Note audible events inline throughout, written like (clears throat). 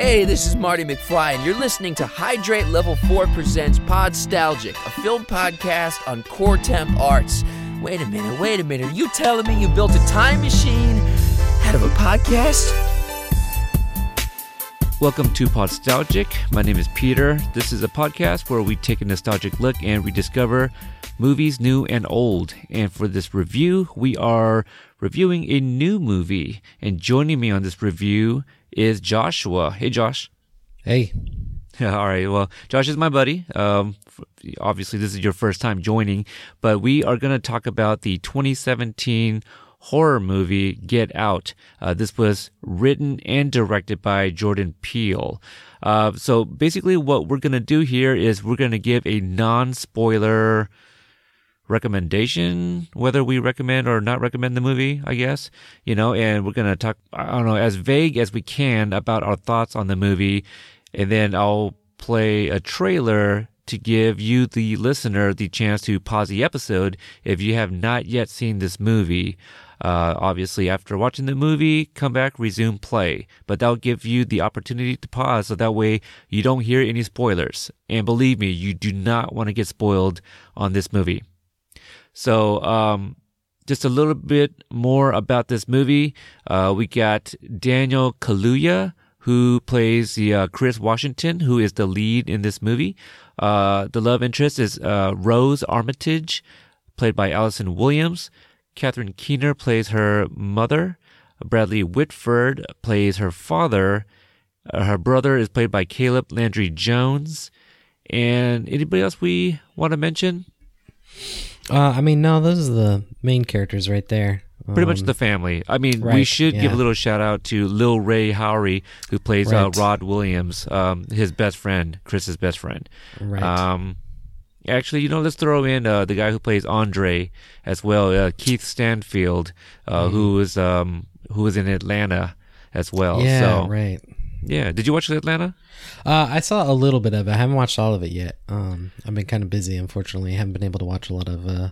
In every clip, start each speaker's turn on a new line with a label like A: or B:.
A: Hey, this is Marty McFly, and you're listening to Hydrate Level 4 Presents Podstalgic, a film podcast on core temp arts. Wait a minute, wait a minute. Are you telling me you built a time machine out of a podcast?
B: Welcome to Podstalgic. My name is Peter. This is a podcast where we take a nostalgic look and rediscover movies new and old. And for this review, we are reviewing a new movie. And joining me on this review is Joshua. Hey, Josh.
C: Hey. (laughs)
B: All right. Well, Josh is my buddy. Um, obviously, this is your first time joining, but we are going to talk about the 2017 horror movie Get Out. Uh, this was written and directed by Jordan Peele. Uh, so basically, what we're going to do here is we're going to give a non spoiler recommendation, whether we recommend or not recommend the movie, I guess, you know, and we're going to talk, I don't know, as vague as we can about our thoughts on the movie. And then I'll play a trailer to give you, the listener, the chance to pause the episode if you have not yet seen this movie. Uh, obviously, after watching the movie, come back, resume play. But that'll give you the opportunity to pause so that way you don't hear any spoilers. And believe me, you do not want to get spoiled on this movie. So, um, just a little bit more about this movie. Uh, we got Daniel Kaluuya, who plays the uh, Chris Washington, who is the lead in this movie. Uh, the love interest is uh, Rose Armitage, played by Allison Williams. Catherine Keener plays her mother. Bradley Whitford plays her father. Uh, her brother is played by Caleb Landry Jones. And anybody else we want to mention?
C: Uh, I mean, no, those are the main characters right there.
B: Pretty much the family. I mean, we
C: right,
B: should give a little shout out to Lil Rel Howery, who plays uh, Rod Williams, um, his best friend, Chris's best friend.
C: Right.
B: Um, actually, you know, let's throw in uh, the guy who plays Andre as well, uh, Keith Stanfield, uh,
C: Mm-hmm.
B: who was um, who was in Atlanta as well.
C: yeah,
B: so,
C: right.
B: Yeah. Did you watch Atlanta?
C: Uh, I saw a little bit of it. I haven't watched all of it yet. Um, I've been kind of busy, unfortunately. I haven't been able to watch a lot of uh,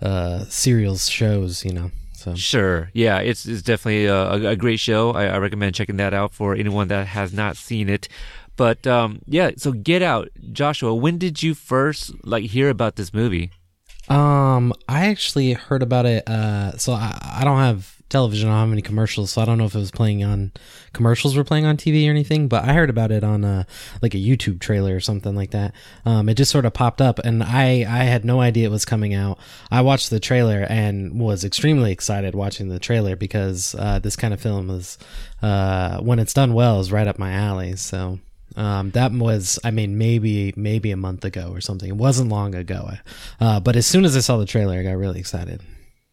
C: uh, serials shows, you know. So
B: Sure. Yeah, it's it's definitely a, a, great show. I, I recommend checking that out for anyone that has not seen it. But um, yeah, so Get Out, Joshua. When did you first like hear about this movie?
C: Um, I actually heard about it. Uh, so I, I don't have television. I don't have any commercials, so I don't know if it was playing on commercials were playing on TV or anything. But I heard about it on uh like a YouTube trailer or something like that. Um, it just sort of popped up, and I I had no idea it was coming out. I watched the trailer and was extremely excited watching the trailer because uh, this kind of film is uh when it's done well is right up my alley. So. Um, that was, I mean, maybe maybe a month ago or something. It wasn't long ago, uh, but as soon as I saw the trailer, I got really excited.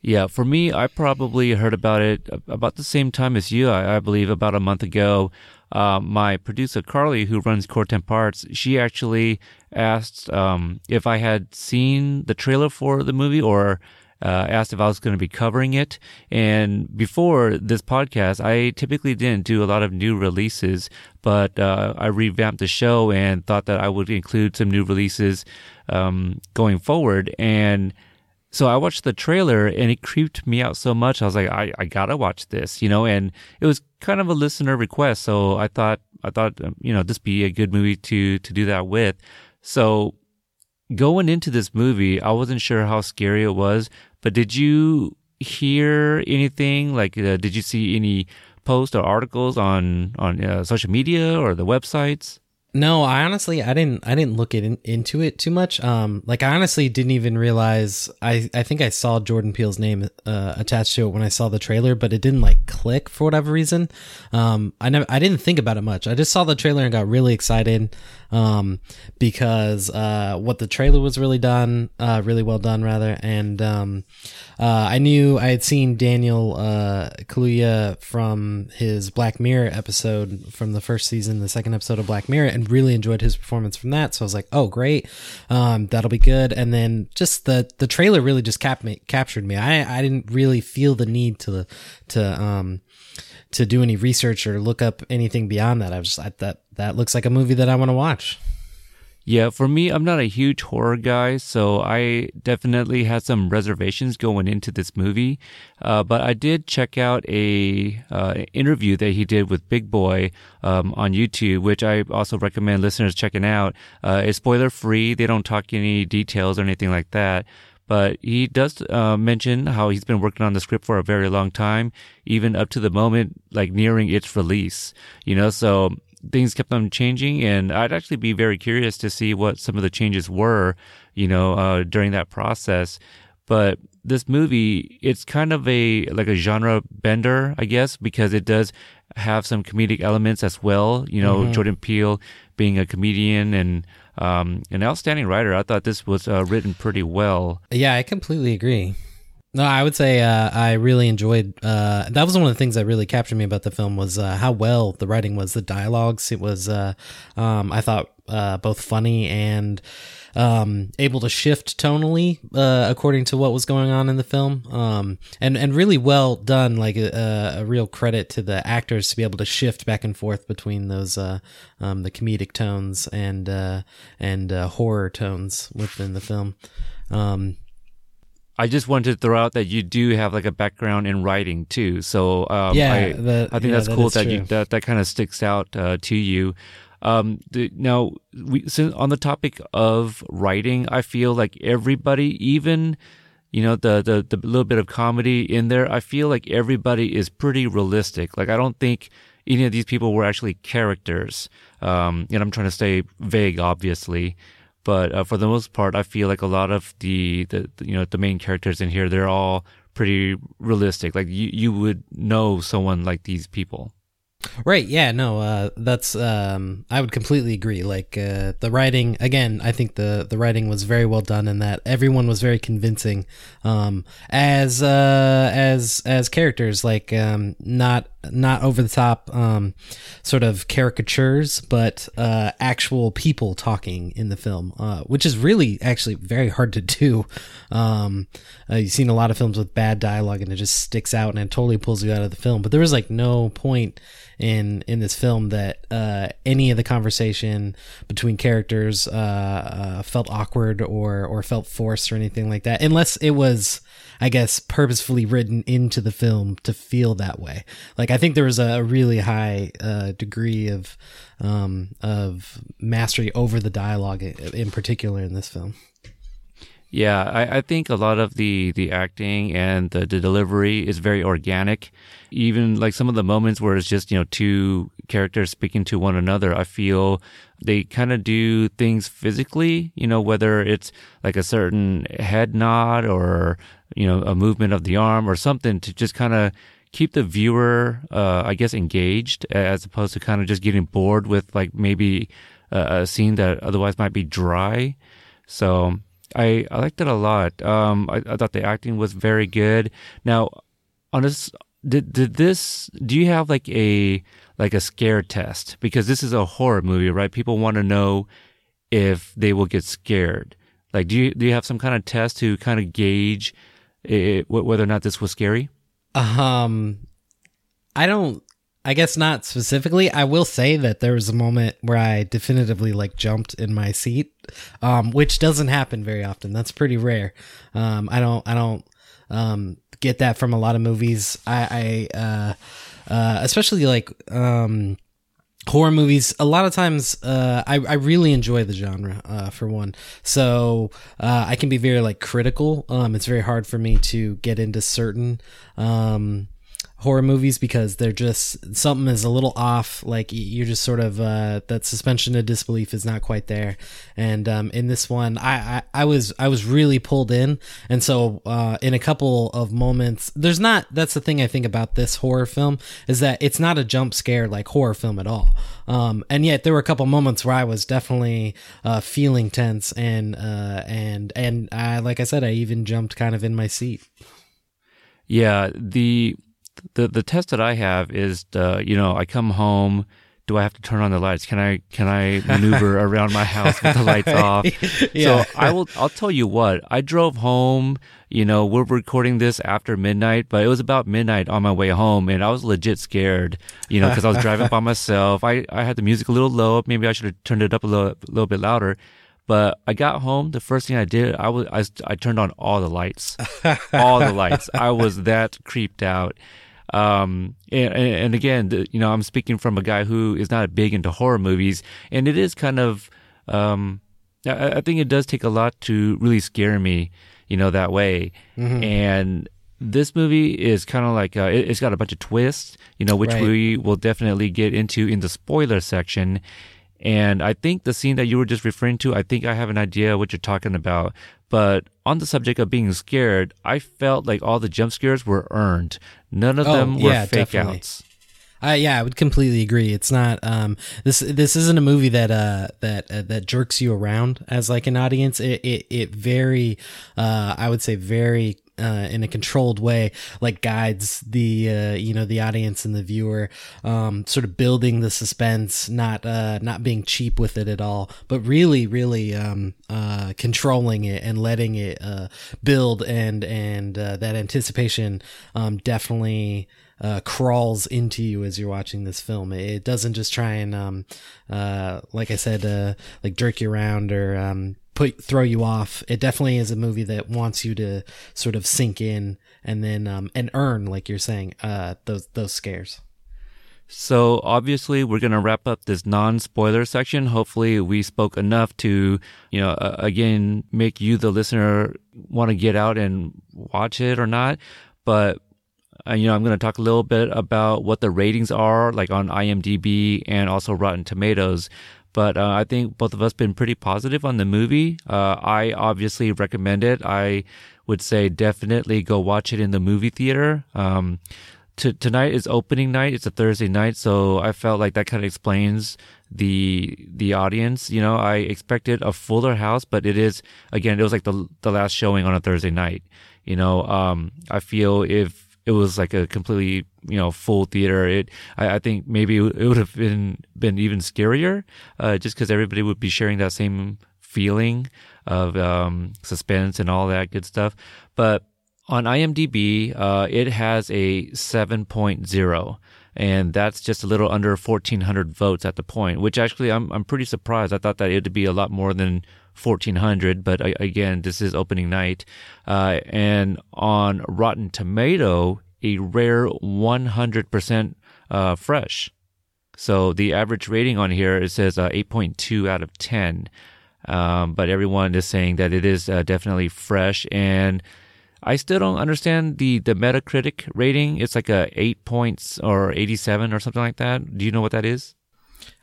B: Yeah, for me, I probably heard about it about the same time as you. I, I believe about a month ago. Uh, my producer Carly, who runs Core Temp Parts, she actually asked um, if I had seen the trailer for the movie or uh, asked if I was going to be covering it. And before this podcast, I typically didn't do a lot of new releases, but uh, I revamped the show and thought that I would include some new releases um, going forward. And so I watched the trailer and it creeped me out so much. I was like, I, I gotta watch this, you know, and it was kind of a listener request. So I thought, I thought, um, you know, this be a good movie to, to do that with. So going into this movie, I wasn't sure how scary it was, but did you hear anything? Like, uh, did you see any posts or articles on, on uh, social media or the websites?
C: No, I honestly I didn't I didn't look it in, into it too much. Um, like I honestly didn't even realize I I think I saw Jordan Peele's name uh, attached to it when I saw the trailer, but it didn't like click for whatever reason. Um, I never I didn't think about it much. I just saw the trailer and got really excited. Um, because uh, what the trailer was really done, uh, really well done rather, and um, uh, I knew I had seen Daniel uh, Kaluuya from his Black Mirror episode from the first season, the second episode of Black Mirror, and really enjoyed his performance from that. So I was like, "Oh, great, um, that'll be good." And then just the the trailer really just cap captured me. I I didn't really feel the need to to um to do any research or look up anything beyond that. I was just I, that that looks like a movie that I want to watch.
B: Yeah, for me, I'm not a huge horror guy, so I definitely had some reservations going into this movie. Uh, but I did check out a uh, interview that he did with Big Boy um, on YouTube, which I also recommend listeners checking out. Uh, it's spoiler free; they don't talk any details or anything like that. But he does uh, mention how he's been working on the script for a very long time, even up to the moment like nearing its release. You know, so things kept on changing, and I'd actually be very curious to see what some of the changes were, you know, uh, during that process. But this movie, it's kind of a like a genre bender, I guess, because it does have some comedic elements as well. You know, mm-hmm. Jordan Peele being a comedian and um, an outstanding writer. I thought this was uh, written pretty well.
C: Yeah, I completely agree. No, I would say uh, I really enjoyed. Uh, that was one of the things that really captured me about the film was uh, how well the writing was, the dialogues. It was, uh, um, I thought, uh, both funny and um, able to shift tonally uh, according to what was going on in the film, um, and and really well done. Like a, a, real credit to the actors to be able to shift back and forth between those um, the comedic tones and and horror tones within the film. Um,
B: I just wanted to throw out that you do have like a background in writing too. So um,
C: yeah,
B: I,
C: the,
B: I think
C: yeah,
B: that's cool
C: is
B: that you that, that kind of sticks out uh, to you. Um, the, now, we, since on the topic of writing, I feel like everybody, even you know the, the the little bit of comedy in there, I feel like everybody is pretty realistic. Like I don't think any of these people were actually characters. Um, and I'm trying to stay vague, obviously but uh, for the most part, I feel like a lot of the, the, you know the main characters in here they're all pretty realistic. Like you you would know someone like these people.
C: Right. Yeah. No. Uh, that's. Um, I would completely agree. Like uh, the writing. Again, I think the the writing was very well done, and that everyone was very convincing. Um, as uh, as as characters, like um, not not over the top, um, sort of caricatures, but uh, actual people talking in the film, uh, which is really actually very hard to do. Um, uh, you've seen a lot of films with bad dialogue, and it just sticks out and it totally pulls you out of the film. But there was like no point in in this film that uh, any of the conversation between characters uh, uh, felt awkward or or felt forced or anything like that, unless it was, I guess, purposefully written into the film to feel that way. Like I think there was a really high uh, degree of um, of mastery over the dialogue in particular in this film.
B: Yeah, I, I, think a lot of the, the acting and the, the, delivery is very organic. Even like some of the moments where it's just, you know, two characters speaking to one another, I feel they kind of do things physically, you know, whether it's like a certain head nod or, you know, a movement of the arm or something to just kind of keep the viewer, uh, I guess, engaged as opposed to kind of just getting bored with like maybe a, a scene that otherwise might be dry. So, I, I liked it a lot. Um, I, I thought the acting was very good. Now, on this, did did this? Do you have like a like a scare test? Because this is a horror movie, right? People want to know if they will get scared. Like, do you do you have some kind of test to kind of gauge it, whether or not this was scary?
C: Um, I don't I guess not specifically. I will say that there was a moment where I definitively like jumped in my seat, um, which doesn't happen very often. That's pretty rare. Um, I don't, I don't, um, get that from a lot of movies. I, I, uh, uh, especially like, um, horror movies a lot of times uh, I, I really enjoy the genre uh, for one so uh, i can be very like critical um, it's very hard for me to get into certain um, horror movies because they're just something is a little off like you're just sort of uh, that suspension of disbelief is not quite there. And um, in this one I, I, I was i was really pulled in. And so uh, in a couple of moments there's not that's the thing i think about this horror film is that it's not a jump scare like horror film at all. Um, and yet there were a couple moments where i was definitely uh, feeling tense and uh, and and I, like i said i even jumped kind of in my seat.
B: Yeah the the the test that I have is, uh, you know, I come home do I have to turn on the lights? Can I can I (laughs) maneuver around my house with the lights off? (laughs)
C: Yeah.
B: So I will. I'll tell you what. I drove home. You know, we're recording this after midnight, but it was about midnight on my way home, and I was legit scared. You know, because I was driving by myself. I I had the music a little low. Maybe I should have turned it up a little a little bit louder. But I got home. The first thing I did, I was I, I turned on all the lights, (laughs) all the lights. I was that creeped out. Um, and, and again, the, you know, I'm speaking from a guy who is not big into horror movies, and it is kind of, um, I, I think it does take a lot to really scare me, you know, that way. And this movie is kind of like uh, it, it's got a bunch of twists, you know, which
C: Right.
B: we will definitely get into in the spoiler section. And I think the scene that you were just referring to, I think I have an idea what you're talking about. But on the subject of being scared, I felt like all the jump scares were earned. None of
C: Oh,
B: them were
C: yeah,
B: fake
C: definitely.
B: outs.
C: Uh, yeah, I would completely agree. It's not um this this isn't a movie that uh that uh, that jerks you around as like an audience. It it, it very uh I would say very uh, in a controlled way, like guides the uh, you know the audience and the viewer, um, sort of building the suspense, not uh, not being cheap with it at all, but really, really um, uh, controlling it and letting it uh, build and and uh, that anticipation um, definitely uh, crawls into you as you're watching this film. It doesn't just try and, um, uh, like I said, uh, like jerk you around or um, put throw you off. It definitely is a movie that wants you to sort of sink in and then um, and earn, like you're saying, uh, those those scares.
B: So obviously, we're going to wrap up this non-spoiler section. Hopefully, we spoke enough to, you know, uh, again, make you, the listener, want to get out and watch it or not. But uh, you know, I'm going to talk a little bit about what the ratings are, like on IMDb and also Rotten Tomatoes. But uh, I think both of us been pretty positive on the movie. Uh, I obviously recommend it. I would say definitely go watch it in the movie theater. Um, to, tonight is opening night. It's a Thursday night, so I felt like that kind of explains the the audience. You know, I expected a fuller house, but it is again, it was like the the last showing on a Thursday night. You know, um, I feel if it was like a completely you know full theater, it I, I think maybe it would have been been even scarier, uh, just because everybody would be sharing that same feeling of um, suspense and all that good stuff. But on IMDb, uh, it has a 7.0, and that's just a little under 1,400 votes at the point. Which actually, I'm I'm pretty surprised. I thought that it'd be a lot more than 1,400, but I, again, this is opening night, uh, and on Rotten Tomato, a rare 100% uh, fresh. So the average rating on here it says uh, 8.2 out of 10. Um, but everyone is saying that it is uh, definitely fresh and I still don't understand the, the Metacritic rating. It's like a eight points or 87 or something like that. Do you know what that is?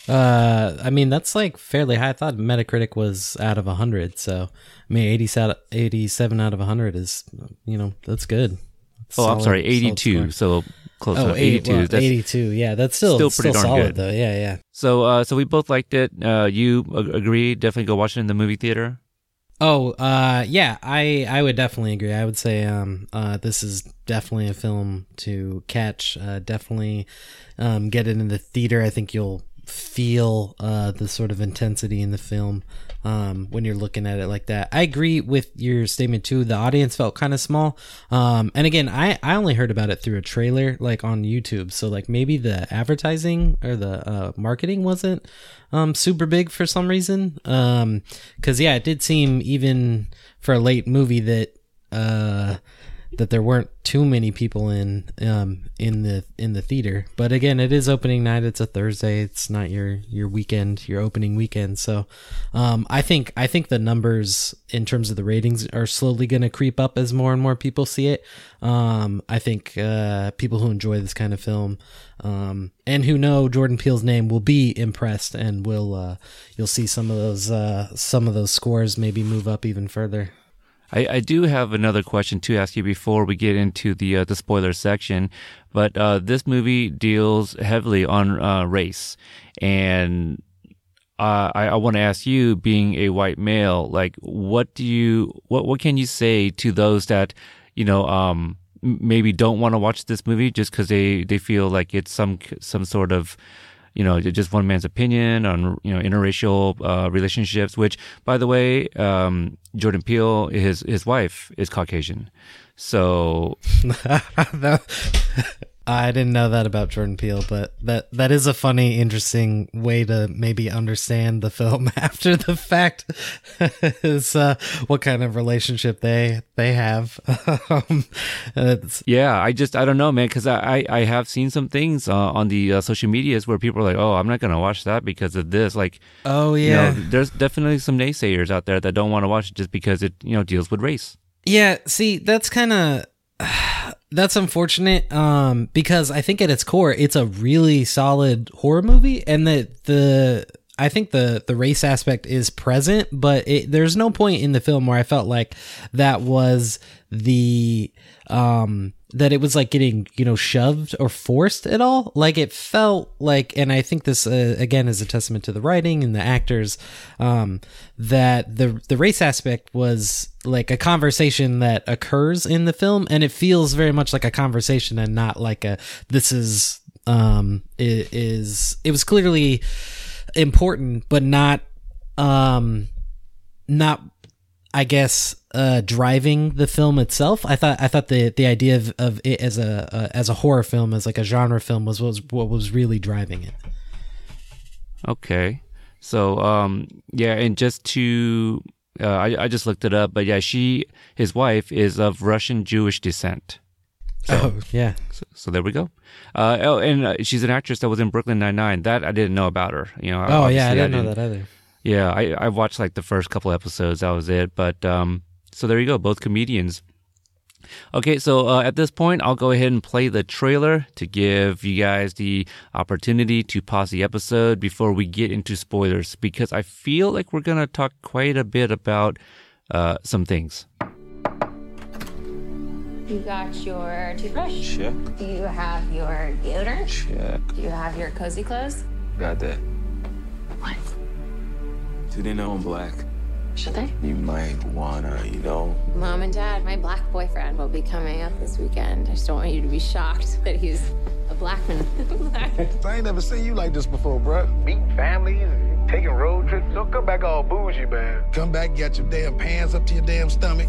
C: Uh, I mean that's like fairly high. I thought Metacritic was out of hundred, so I mean 80 out 87 out of hundred is you know that's good.
B: Oh, I'm sorry, 82. So close
C: Oh,
B: to 82.
C: well,
B: That's-
C: 82. Yeah, that's still
B: still
C: still,
B: pretty darn
C: solid
B: good.
C: though. Yeah, yeah.
B: So, uh, so we both liked it. Uh, you agree? Definitely go watch it in the movie theater.
C: Oh, uh, yeah, I I would definitely agree. I would say um, uh, this is definitely a film to catch. Uh, definitely um, get it in the theater. I think you'll feel uh, the sort of intensity in the film um, when you're looking at it like that. I agree with your statement too. The audience felt kind of small. Um, and again, I, I only heard about it through a trailer, like on YouTube. So like maybe the advertising or the uh, marketing wasn't um, super big for some reason. Um, cause yeah, it did seem even for a late movie that, uh, that there weren't too many people in um in the in the theater. But again it is opening night. It's a thursday. It's not your your weekend your opening weekend. So um i think i think the numbers in terms of the ratings are slowly going to creep up as more and more people see it. Um i think uh people who enjoy this kind of film um and who know jordan peele's name will be impressed and will uh you'll see some of those uh some of those scores maybe move up even further
B: I, I do have another question to ask you before we get into the uh, the spoiler section, but uh, this movie deals heavily on uh, race, and uh, I, I want to ask you, being a white male, like what do you what what can you say to those that you know um, maybe don't want to watch this movie just because they they feel like it's some some sort of you know, just one man's opinion on you know interracial uh, relationships. Which, by the way, um, Jordan Peele, his his wife is Caucasian, so (laughs)
C: I didn't know that about Jordan Peele, but that that is a funny, interesting way to maybe understand the film (laughs) after the fact. (laughs) is uh, what kind of relationship they they have. (laughs) um,
B: yeah, I just I don't know, man, because I, I, I have seen some things uh, on the uh, social medias where people are like, oh, I'm not gonna watch that because of this. Like,
C: oh yeah,
B: you know, there's definitely some naysayers out there that don't want to watch it just because it you know deals with race.
C: Yeah, see, that's kind of that's unfortunate um, because I think at its core it's a really solid horror movie and that the I think the the race aspect is present but it, there's no point in the film where I felt like that was the um that it was like getting you know shoved or forced at all? Like it felt like and i think this uh, again is a testament to the writing and the actors um that the the race aspect was like a conversation that occurs in the film and it feels very much like a conversation and not like a this is um it is it was clearly important but not um not I guess uh, driving the film itself. I thought I thought the the idea of, of it as a uh, as a horror film as like a genre film was was what was really driving it.
B: Okay, so um yeah, and just to uh, I I just looked it up, but yeah, she his wife is of Russian Jewish descent.
C: So, oh yeah.
B: So, so, there we go. Uh, oh, and uh, she's an actress that was in Brooklyn Nine Nine. That I didn't know about her. You know.
C: Oh yeah, I didn't, I didn't know that either.
B: Yeah, I I watched like the first couple episodes. That was it. But um, so there you go, both comedians. Okay, so uh, at this point, I'll go ahead and play the trailer to give you guys the opportunity to pause the episode before we get into spoilers because I feel like we're gonna talk quite a bit about uh, some things.
D: You got your toothbrush?
E: Check.
D: Do you have your deodorant?
E: Check.
D: Do you have your cozy clothes?
E: Got that.
D: What?
E: Do they know I'm black?
D: Should they?
E: You might wanna, you know.
D: Mom and Dad, my black boyfriend will be coming up this weekend. I just don't want you to be shocked (laughs) that he's a black man. (laughs) (laughs)
F: I ain't never seen you like this before, bruh.
G: Meeting families, taking road trips. Don't come back all bougie, man.
F: Come back, get your damn pants up to your damn stomach.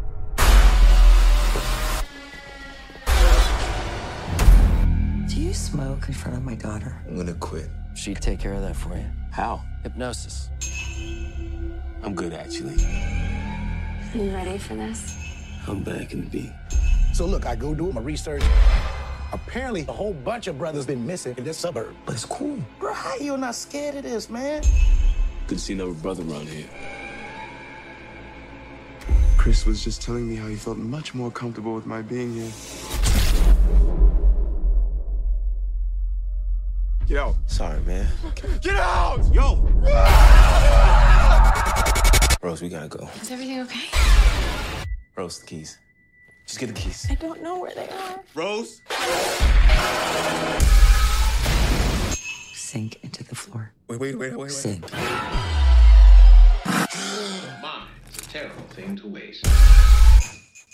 H: You smoke in front of my daughter?
E: I'm gonna quit.
I: She'd take care of that for you.
E: How?
I: Hypnosis.
E: I'm good, actually.
D: Are you ready for this?
E: I'm back in the beat.
F: So look, I go do my research. Apparently, a whole bunch of brothers been missing in this suburb.
E: But it's cool.
F: Bro, how you not scared of this, man?
E: Good to see another brother around here.
J: Chris was just telling me how he felt much more comfortable with my being here. Get out.
E: Sorry, man.
J: Get out! Yo!
E: Rose, we gotta go.
D: Is everything okay?
E: Rose, the keys. Just get the keys.
D: I don't know where they are.
J: Rose?
H: Sink into the floor.
J: Wait, wait, wait, wait, wait.
H: Sink.
K: Mine is a terrible thing to waste.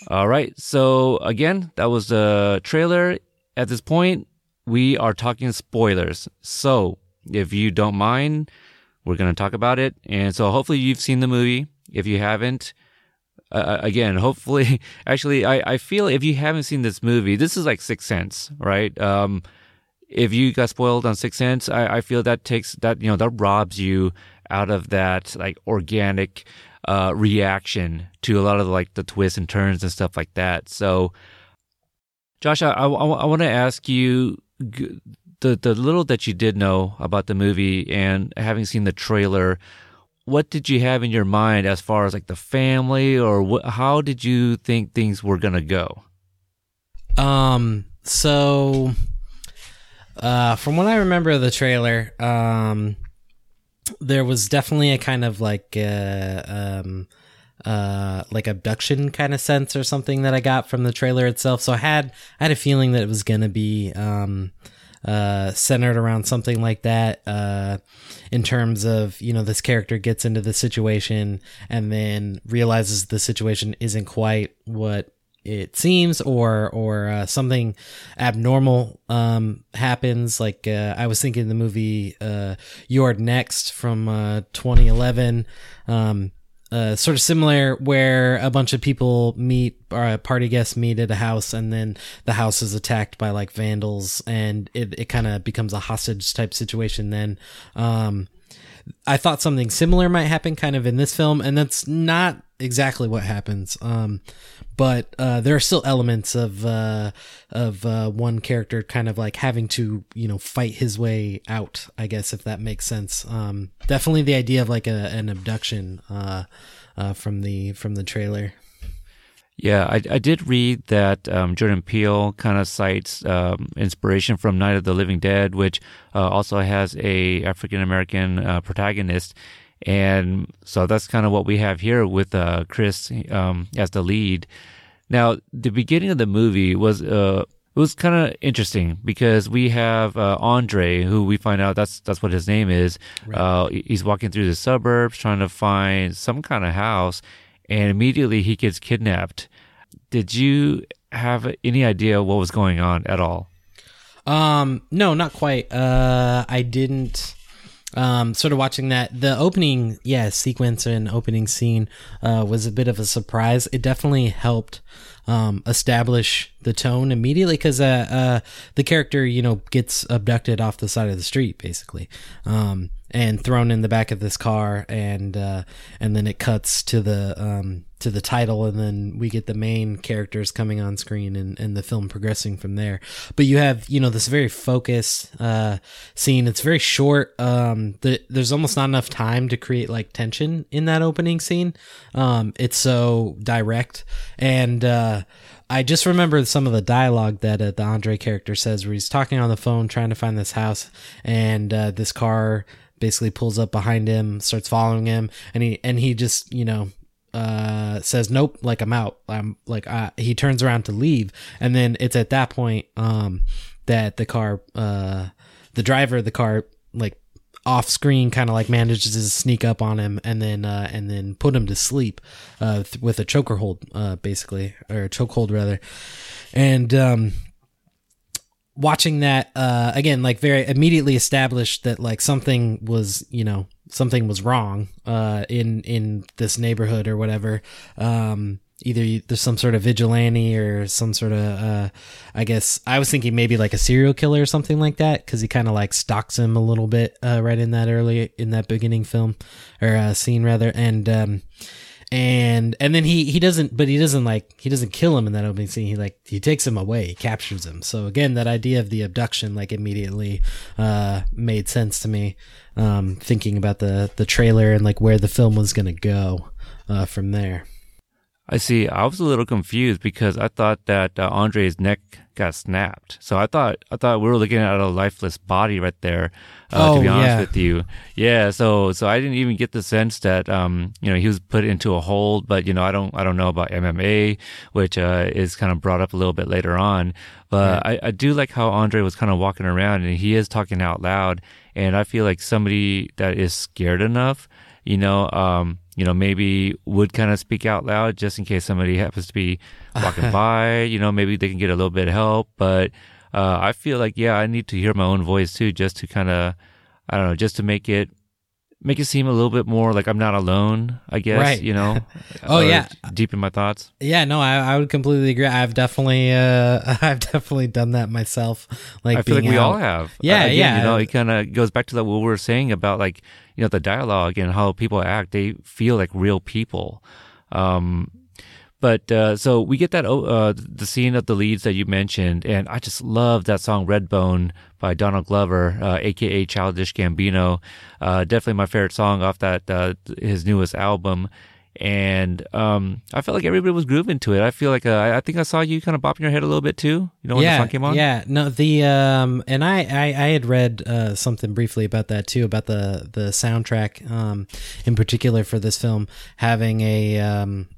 B: All right. So again, that was the trailer. At this point, we are talking spoilers. So if you don't mind, we're going to talk about it. And so hopefully you've seen the movie. If you haven't, uh, again, (laughs) hopefully, actually, I, I feel if you haven't seen this movie, this is like Sixth Sense, right? Um, if you got spoiled on Sixth Sense, I, I feel that takes that, you know, that robs you out of that like organic, uh, reaction to a lot of like the twists and turns and stuff like that. So, Josh, I, I, I want to ask you the the little that you did know about the movie and having seen the trailer. What did you have in your mind as far as like the family, or how did you think things were gonna go?
C: Um. So, Uh, from what I remember of the trailer, um, there was definitely a kind of like uh, um, uh, like abduction kind of sense or something that I got from the trailer itself. So I had I had a feeling that it was gonna be um, uh, centered around something like that. Uh, in terms of you know this character gets into the situation and then realizes the situation isn't quite what it seems or or uh, something abnormal um, happens like uh, i was thinking the movie uh, you're next from uh, 2011 um, uh, sort of similar where a bunch of people meet or party guests meet at a house and then the house is attacked by like vandals and it, it kind of becomes a hostage type situation then. Um, i thought something similar might happen kind of in this film and that's not exactly what happens um, but uh, there are still elements of uh, of uh, one character kind of like having to you know fight his way out. I guess if that makes sense. Um, definitely the idea of like a, an abduction uh, uh, from the from the trailer.
B: Yeah, I, I did read that um, Jordan Peele kind of cites um, inspiration from Night of the Living Dead, which uh, also has a African American protagonist, and so that's kind of what we have here with uh, Chris um, as the lead. Now, the beginning of the movie was uh, it was kind of interesting because we have uh, Andre, who we find out that's that's what his name is. Right. Uh, he's walking through the suburbs trying to find some kind of house, and immediately he gets kidnapped. Did you have any idea what was going on at all?
C: Um, no, not quite. Uh, I didn't um, sort of watching that the opening yeah sequence and opening scene uh, was a bit of a surprise it definitely helped um, establish the tone immediately because uh, uh, the character you know gets abducted off the side of the street basically um, and thrown in the back of this car and uh, and then it cuts to the um, to the title and then we get the main characters coming on screen and, and the film progressing from there. But you have you know this very focused uh, scene. It's very short. Um, the, there's almost not enough time to create like tension in that opening scene. Um, it's so direct. And uh, I just remember some of the dialogue that uh, the Andre character says, where he's talking on the phone trying to find this house, and uh, this car basically pulls up behind him, starts following him, and he and he just you know uh says nope like i'm out. I'm like uh, he turns around to leave. And then it's at that point um that the car uh the driver of the car like off screen kind of like manages to sneak up on him and then uh and then put him to sleep uh th- with a choker hold uh basically or chokehold rather. And um watching that uh again like very immediately established that like something was you know something was wrong uh in in this neighborhood or whatever um either there's some sort of vigilante or some sort of uh i guess i was thinking maybe like a serial killer or something like that because he kind of like stalks him a little bit uh right in that early in that beginning film or uh scene rather and um and and then he he doesn't but he doesn't like he doesn't kill him in that opening scene. He like he takes him away he captures him. So again that idea of the abduction like immediately uh made sense to me um thinking about the the trailer and like where the film was gonna go uh from there
B: I see. I was a little confused because I thought that uh, Andre's neck got snapped. So I thought I thought we were looking at a lifeless body right there. Uh,
C: oh,
B: to be honest
C: yeah.
B: with you, yeah. So so I didn't even get the sense that um you know he was put into a hold. But you know I don't I don't know about MMA, which uh, is kind of brought up a little bit later on. But right. I, I do like how Andre was kind of walking around and he is talking out loud. And I feel like somebody that is scared enough, you know, um, you know, maybe would kind of speak out loud just in case somebody happens to be walking (laughs) by, you know, maybe they can get a little bit of help. But uh, I feel like, yeah, I need to hear my own voice too, just to kind of, I don't know, just to make it, make it seem a little bit more like I'm not alone, I guess,
C: Right.
B: you know? (laughs)
C: Oh, yeah.
B: Deep in my thoughts.
C: yeah no i, I would completely agree i've definitely uh (laughs) i've definitely done that myself like
B: I feel like we all have.
C: yeah
B: Uh, again,
C: yeah
B: You know, it kind of goes back to that what we were saying about like you know the dialogue and how people act. They feel like real people. Um, but uh, so we get that oh, uh, the scene of the leads that you mentioned, and I just love that song "Redbone" by Donald Glover, uh, aka Childish Gambino. Uh, definitely my favorite song off that uh, his newest album. and um, I felt like everybody was grooving to it. I feel like uh, I, think I saw you kind of bopping your head a little bit too. You know when
C: yeah,
B: the song came on.
C: Yeah, no, the um, and I I, I had read uh, something briefly about that too, about the the soundtrack, um, in particular for this film having a um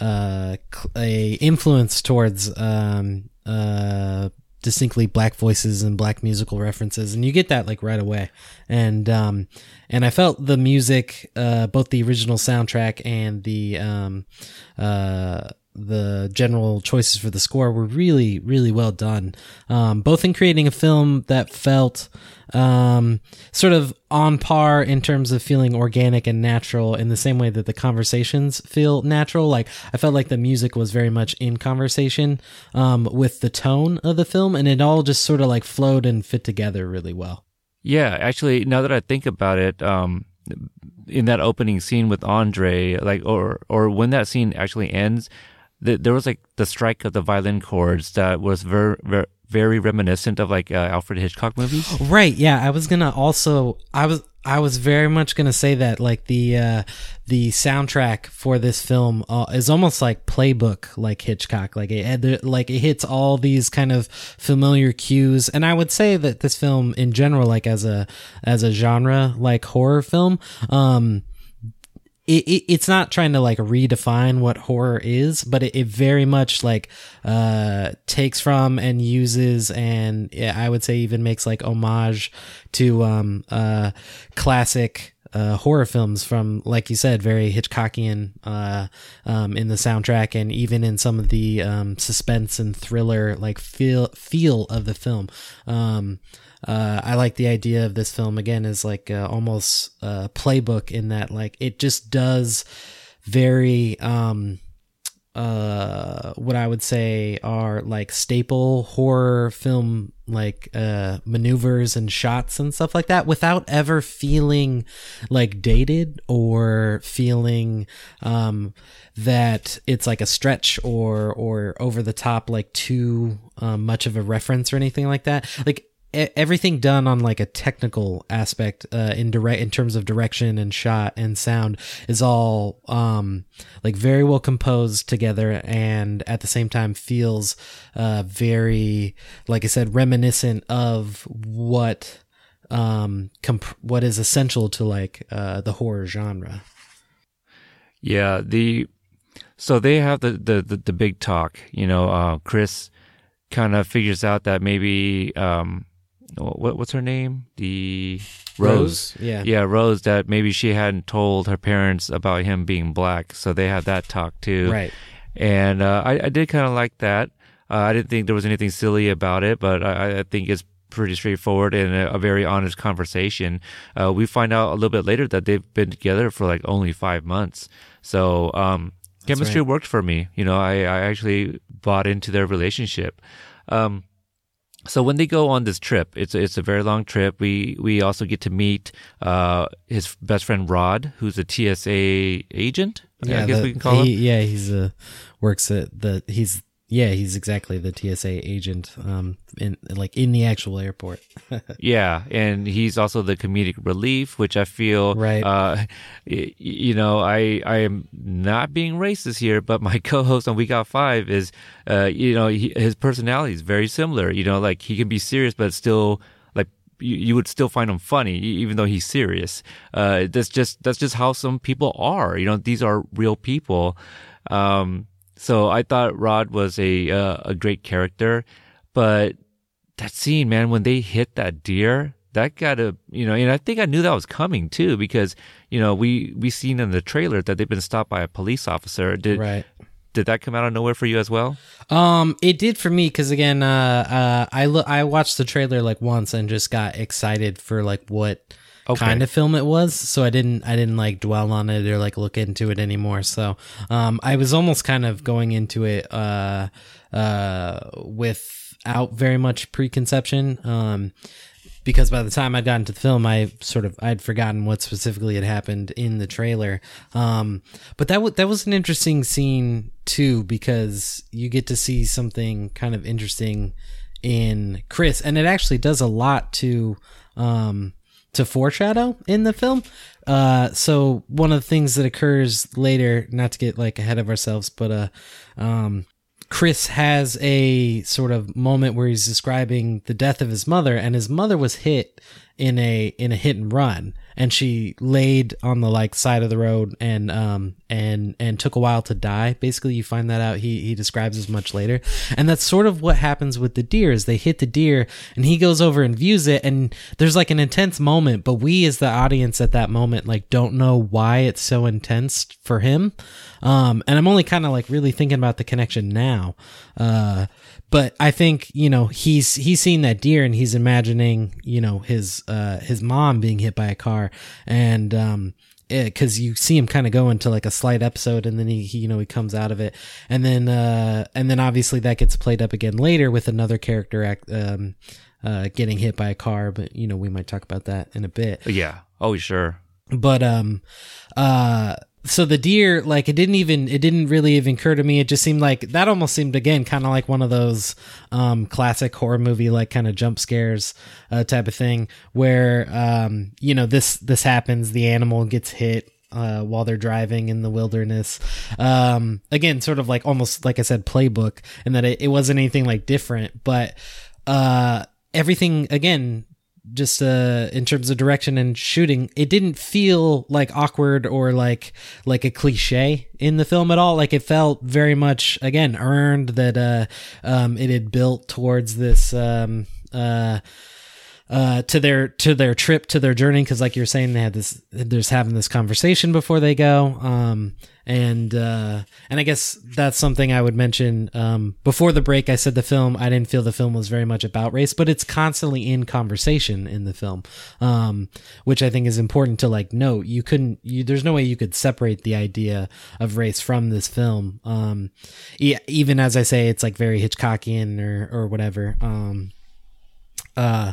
C: uh a influence towards um uh distinctly black voices and black musical references. And you get that like right away. And um and i felt the music uh both the original soundtrack and the um uh the general choices for the score were really really well done. Um both in creating a film that felt um sort of on par in terms of feeling organic and natural in the same way that the conversations feel natural. Like i felt like the music was very much in conversation um with the tone of the film and it all just sort of like flowed and fit together really well.
B: Yeah, actually, now that I think about it, um, in that opening scene with Andre, like, or or when that scene actually ends, th- there was like the strike of the violin chords that was very very, very reminiscent of like uh, Alfred Hitchcock movies.
C: Right. Yeah. I was gonna also. I was. I was very much gonna say that like the uh, the soundtrack for this film uh, is almost like playbook like Hitchcock. Like it like it hits all these kind of familiar cues, and I would say that this film in general, like as a as a genre like horror film, um, it, it, it's not trying to like redefine what horror is, but it, it very much like uh takes from and uses and I would say even makes like homage to um uh classic uh horror films from like you said very Hitchcockian uh um in the soundtrack and even in some of the um suspense and thriller like feel feel of the film. Um uh, I like the idea of this film again as like uh, almost a playbook in that like it just does very um uh what I would say are like staple horror film like uh maneuvers and shots and stuff like that without ever feeling like dated or feeling um that it's like a stretch or or over the top like too um, much of a reference or anything like that. Like everything done on like a technical aspect uh in direct in terms of direction and shot and sound is all um like very well composed together and at the same time feels uh very like i said reminiscent of what um comp- what is essential to like uh the horror genre.
B: Yeah the so they have the the the, the big talk you know uh chris kind of figures out that maybe um what what's her name? The Rose.
C: Rose. Yeah.
B: Yeah, Rose that maybe she hadn't told her parents about him being black, so they had that talk too.
C: Right.
B: And uh, I, I did kind of like that. Uh, I didn't think there was anything silly about it, but I, I think it's pretty straightforward and a, a very honest conversation. Uh, we find out a little bit later that they've been together for like only five months. So um, chemistry
C: right.
B: worked for me. You know, I, I actually bought into their relationship. Um, so when they go on this trip, it's a, it's a very long trip. We we also get to meet uh, his best friend Rod, who's a TSA agent.
C: Yeah,
B: I guess
C: the,
B: we can call
C: he,
B: him.
C: Yeah, he's uh works at the he's yeah he's exactly the TSA agent um in like in the actual airport. (laughs)
B: yeah, and he's also the comedic relief, which I feel
C: right.
B: Uh, you know, I I am not being racist here, but my (laughs) co-host on We Got Five is, uh, you know, he, his personality is very similar. You know, like he can be serious, but still like you, you would still find him funny, even though he's serious. Uh, that's just that's just how some people are. You know, these are real people. Um, so I thought Rod was a uh, a great character, but that scene, man, when they hit that deer, that gotta you know, and I think I knew that was coming too because you know we we seen in the trailer that they've been stopped by a police officer. Did
C: right.
B: did that come out of nowhere for you as well?
C: Um, it did for me because again, uh, uh, I lo- I watched the trailer like once and just got excited for like what
B: Okay.
C: kind of film it was, so I didn't I didn't like dwell on it or like look into it anymore. So, um, I was almost kind of going into it uh, uh, without very much preconception. Um, because by the time I'd gotten to the film, I sort of I'd forgotten what specifically had happened in the trailer. Um, but that that was an interesting scene too because you get to see something kind of interesting in Chris, and it actually does a lot to um, to foreshadow in the film. Uh, so one of the things that occurs later, not to get like ahead of ourselves, but uh, um, Chris has a sort of moment where he's describing the death of his mother, and his mother was hit in a in a hit and run and she laid on the like side of the road and um and and took a while to die. Basically you find that out he he describes as much later. And that's sort of what happens with the deer is they hit the deer and he goes over and views it and there's like an intense moment but we as the audience at that moment like don't know why it's so intense for him. Um and i'm only kind of like really thinking about the connection now. Uh but I think you know he's he's seeing that deer and he's imagining you know his uh his mom being hit by a car. And um because you see him kind of go into like a slight episode and then he, he, you know he comes out of it. And then uh and then obviously that gets played up again later with another character act um uh getting hit by a car but you know we might talk about that in a bit.
B: Yeah. Oh sure.
C: But um uh so the deer like it didn't even it didn't really even occur to me it just seemed like that almost seemed again kind of like one of those um classic horror movie like kind of jump scares uh, type of thing where um you know this this happens the animal gets hit uh, while they're driving in the wilderness. Um, again, sort of like almost like I said, playbook, and that it, it wasn't anything like different, but uh, everything again just uh in terms of direction and shooting it didn't feel like awkward or like like a cliche in the film at all. Like it felt very much again earned that uh um it had built towards this um uh uh, to their to their trip to their journey. Because like you're saying they had this there's having this conversation before they go. Um and uh and i guess that's something i would mention um before the break i said the film i didn't feel the film was very much about race but it's constantly in conversation in the film um which i think is important to like note. You couldn't you there's no way you could separate the idea of race from this film. Um even as i say it's like very hitchcockian or or whatever. Um uh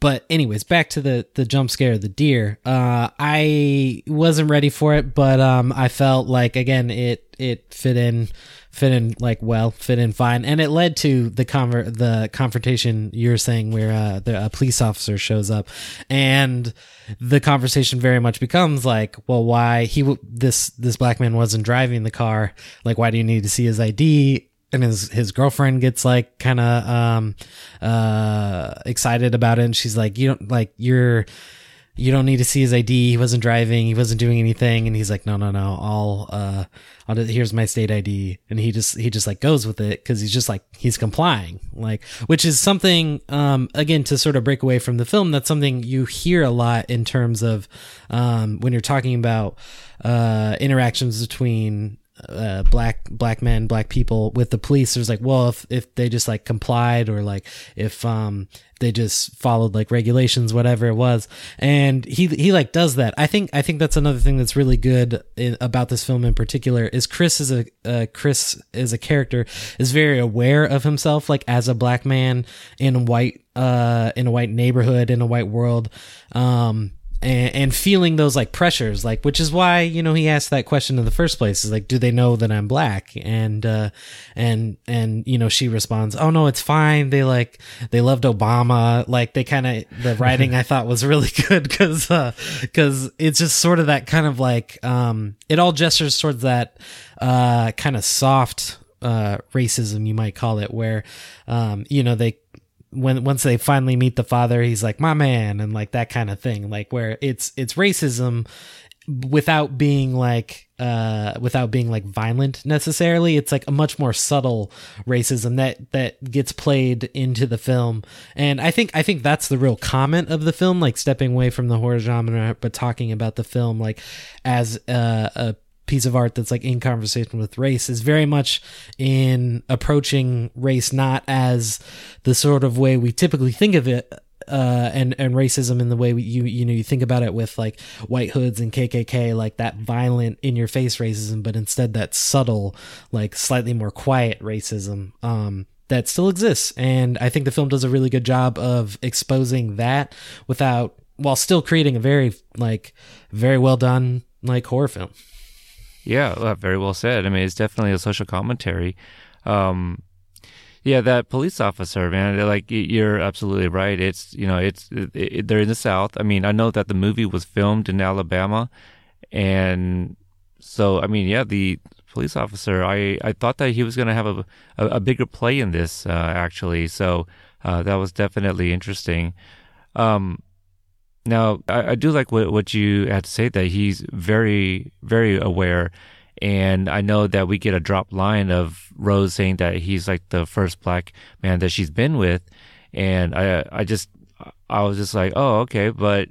C: but anyways, back to the the jump scare, of the deer. Uh, I wasn't ready for it, but um, I felt like again it it fit in fit in like well, fit in fine, and it led to the conver- the confrontation you're saying where uh, the a police officer shows up, and the conversation very much becomes like, well, why he w- this this black man wasn't driving the car? Like, why do you need to see his ID? And his his girlfriend gets like kind of um uh excited about it and she's like you don't like you're you don't need to see his ID. He wasn't driving. He wasn't doing anything. And he's like, no, no, no. I'll, uh, I'll, here's my state ID. And he just, he just like goes with it because he's just like, he's complying. Like, which is something, um, again, to sort of break away from the film. That's something you hear a lot in terms of, um, when you're talking about, uh, interactions between, uh, black black men black people with the police there's like well if if they just like complied or like if um they just followed like regulations whatever it was. And he he like does that. I think i think that's another thing that's really good in, about this film in particular is chris is a uh, chris is a character is very aware of himself like as a black man in a white uh in a white neighborhood in a white world. Um and, and feeling those like pressures like which is why you know he asked that question in the first place is like do they know that i'm black? And uh and and you know she responds oh no it's fine. They like they loved obama. Like they kind of the writing i thought was really (laughs) good because uh because it's just sort of that kind of like um it all gestures towards that uh kind of soft uh racism you might call it where um you know they when once they finally meet the father, he's like my man and like that kind of thing, like where it's it's racism without being like uh without being like violent necessarily. It's like a much more subtle racism that that gets played into the film. And i think i think that's the real comment of the film like stepping away from the horror genre but talking about the film like as uh, a piece of art that's like in conversation with race is very much in approaching race not as the sort of way we typically think of it uh, and and racism in the way we, you you know you think about it with like white hoods and KKK like that violent in your face racism, but instead that subtle like slightly more quiet racism um, that still exists. And I think the film does a really good job of exposing that without while still creating a very like very well done like horror film.
B: Yeah, uh, very well said. I mean, it's definitely a social commentary. Um, Yeah, that police officer, man. Like you're absolutely right. It's you know, it's it, it, they're in the South. I mean, I know that the movie was filmed in Alabama, and so I mean, yeah, the police officer. I I thought that he was going to have a, a, a bigger play in this uh, actually. So uh, that was definitely interesting. Um, now I, I do like what what you had to say that he's very very aware and I know that we get a drop line of Rose saying that he's like the first black man that she's been with. And I, I just, I was just like, oh, okay. But,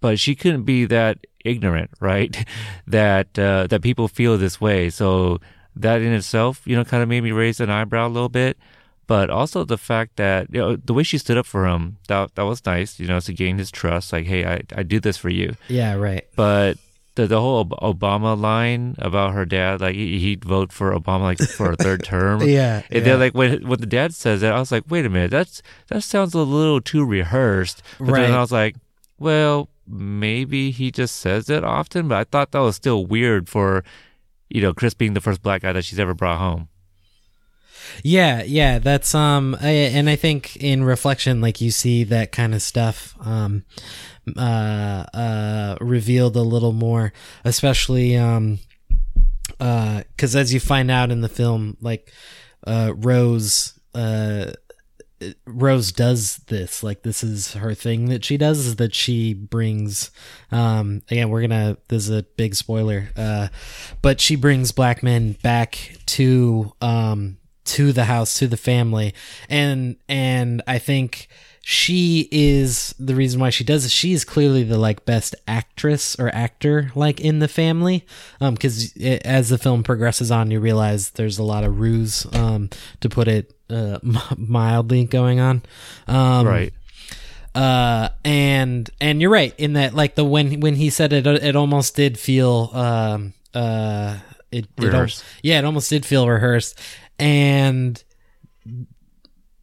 B: but she couldn't be that ignorant, (laughs) right? that, uh, that people feel this way. So that in itself, you know, kind of made me raise an eyebrow a little bit. But also the fact that, you know, the way she stood up for him, that, that was nice, you know, to gain his trust. Like, hey, I, I do this for you.
C: Yeah, right.
B: But the the whole Obama line about her dad, like he'd vote for Obama like for a third (laughs) term.
C: yeah,
B: and
C: yeah.
B: then like when when the dad says that, I was like, wait a minute, that's that sounds a little too rehearsed. But
C: right.
B: then I was like, well, maybe he just says it often, but I thought that was still weird for, you know, Chris being the first black guy that she's ever brought home.
C: Yeah, yeah, that's um, I, and I think in reflection, like you see that kind of stuff, um, uh, uh, revealed a little more, especially um, uh, because as you find out in the film, like, uh, Rose, uh. Rose does this like this is her thing that she does is that she brings um again we're gonna this is a big spoiler uh but she brings black men back to um to the house to the family. And and i think she is the reason why she does it she is clearly the like best actress or actor like in the family. Um because as the film progresses on you realize there's a lot of ruse um to put it uh mildly going on. Um
B: right.
C: uh and and you're right in that like the when when he said it it almost did feel um uh it, it
B: Rehearsed.
C: yeah it almost did feel rehearsed and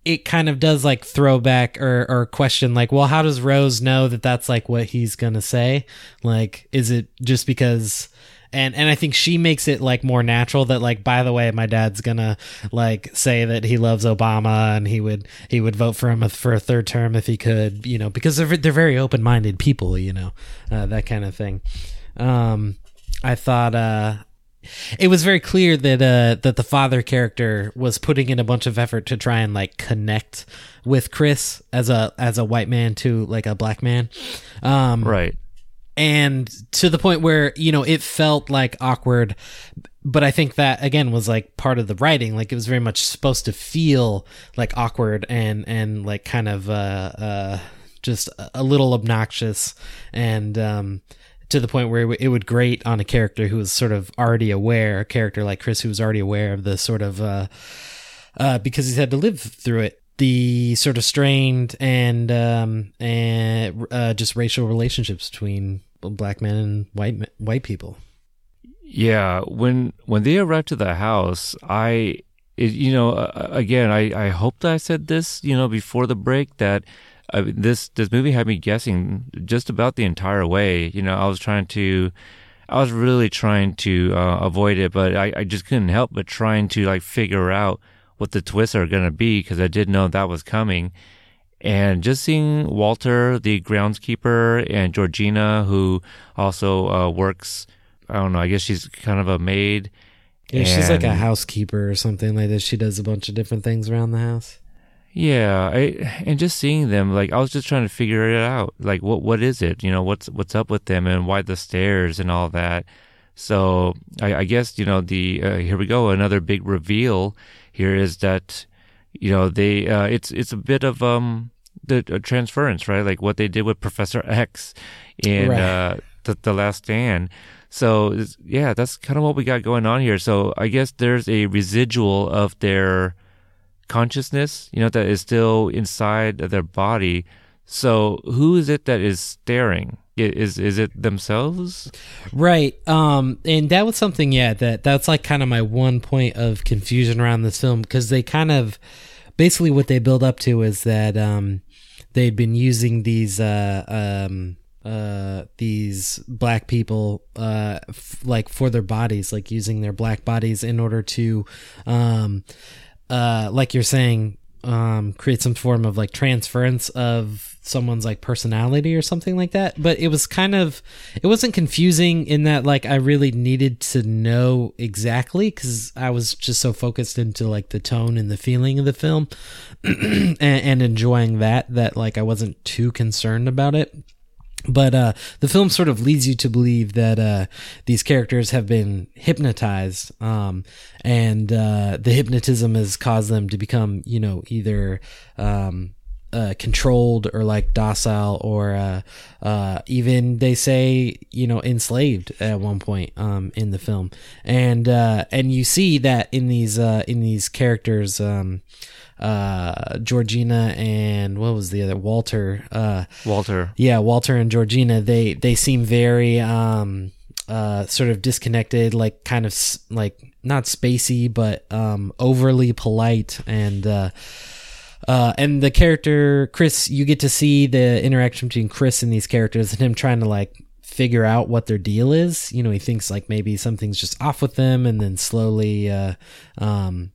C: it kind of does like throwback or or question like well how does rose know that that's like what he's gonna say? Like is it just because and and i think she makes it like more natural that like by the way my dad's gonna like say that he loves obama and he would he would vote for him for a third term if he could you know because they're, they're very open-minded people you know uh, that kind of thing. Um i thought uh it was very clear that uh that the father character was putting in a bunch of effort to try and like connect with Chris as a as a white man to like a black man. Um
B: right.
C: And to the point where, you know, it felt like awkward but I think that again was like part of the writing. Like it was very much supposed to feel like awkward and and like kind of uh uh just a little obnoxious and um to the point where it would grate on a character who was sort of already aware, a character like Chris who was already aware of the sort of, uh, uh, because he's had to live through it, the sort of strained and, um, and, uh, just racial relationships between black men and white, men, white people.
B: Yeah. When, when they arrived to the house, I, it, you know, again, I, I hope that I said this, you know, before the break that, I, this this movie had me guessing just about the entire way. You know, I was trying to, I was really trying to uh, avoid it, but I, I just couldn't help but trying to like figure out what the twists are gonna be because I did know that was coming. And just seeing Walter, the groundskeeper, and Georgina, who also uh, works, I don't know, I guess she's kind of a maid.
C: Yeah, she's like a housekeeper or something like this. She does a bunch of different things around the house.
B: Yeah, I, and just seeing them, like I was just trying to figure it out. Like, what what is it? You know, what's what's up with them, and why the stairs and all that. So I, I guess you know the uh, here we go another big reveal. Here is that you know they uh, it's it's a bit of um the uh, transference, right? Like what they did with Professor X in
C: Right.
B: uh, the the Last Stand. So yeah, that's kind of what we got going on here. So I guess there's a residual of their consciousness, you know, that is still inside their body. So who is it that is staring? Is is it themselves?
C: Right. Um and that was something yeah that that's like kind of my one point of confusion around this film because they kind of basically what they build up to is that um they'd been using these uh um uh these black people uh f- like for their bodies like using their black bodies in order to um uh, like you're saying, um, create some form of like transference of someone's like personality or something like that. But it was kind of, it wasn't confusing in that like I really needed to know exactly because I was just so focused into like the tone and the feeling of the film (clears throat) and, and enjoying that that like I wasn't too concerned about it but uh, the film sort of leads you to believe that uh, these characters have been hypnotized, um, and uh, the hypnotism has caused them to become, you know, either um, uh, controlled or like docile, or uh, uh, even they say, you know, enslaved at one point um, in the film, and and you see that in these in these characters. Um, uh, Georgina and what was the other Walter? Uh,
B: Walter.
C: Yeah, Walter and Georgina. They they seem very um uh sort of disconnected, like kind of like not spacey, but um overly polite and. Uh and the character Chris, you get to see the interaction between Chris and these characters, and him trying to like figure out what their deal is. You know, he thinks like maybe something's just off with them, and then slowly, uh, um,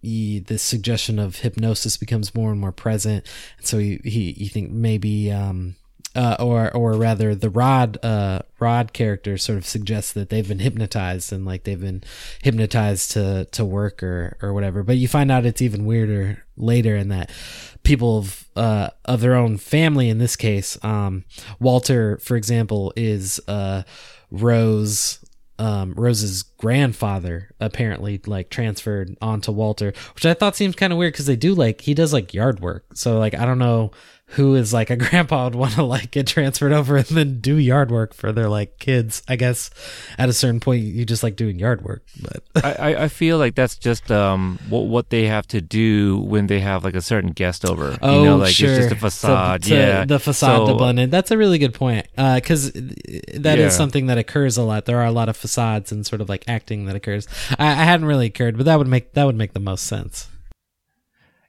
C: he, the suggestion of hypnosis becomes more and more present. And so he, he you think maybe, um, uh, or or rather, the Rod uh, Rod character sort of suggests that they've been hypnotized and like they've been hypnotized to to work or or whatever. But you find out it's even weirder later in that people of uh, of their own family in this case, um, Walter, for example, is uh, Rose um, Rose's grandfather apparently like transferred onto Walter, which I thought seems kind of weird because they do like he does like yard work. So like I don't know who is like a (laughs) grandpa would want to like get transferred over and then do yard work for their like kids. I guess at a certain point you just like doing yard work. But (laughs)
B: I, I feel like that's just um what what they have to do when they have like a certain guest over.
C: Oh,
B: you know, like
C: sure.
B: it's just a facade.
C: To-
B: yeah,
C: the facade
B: So,
C: to blend in. That's a really good point because that is
B: Yeah.
C: something that occurs a lot. There are a lot of facades and sort of like acting that occurs. I, I hadn't really occurred, but that would make that would make the most sense.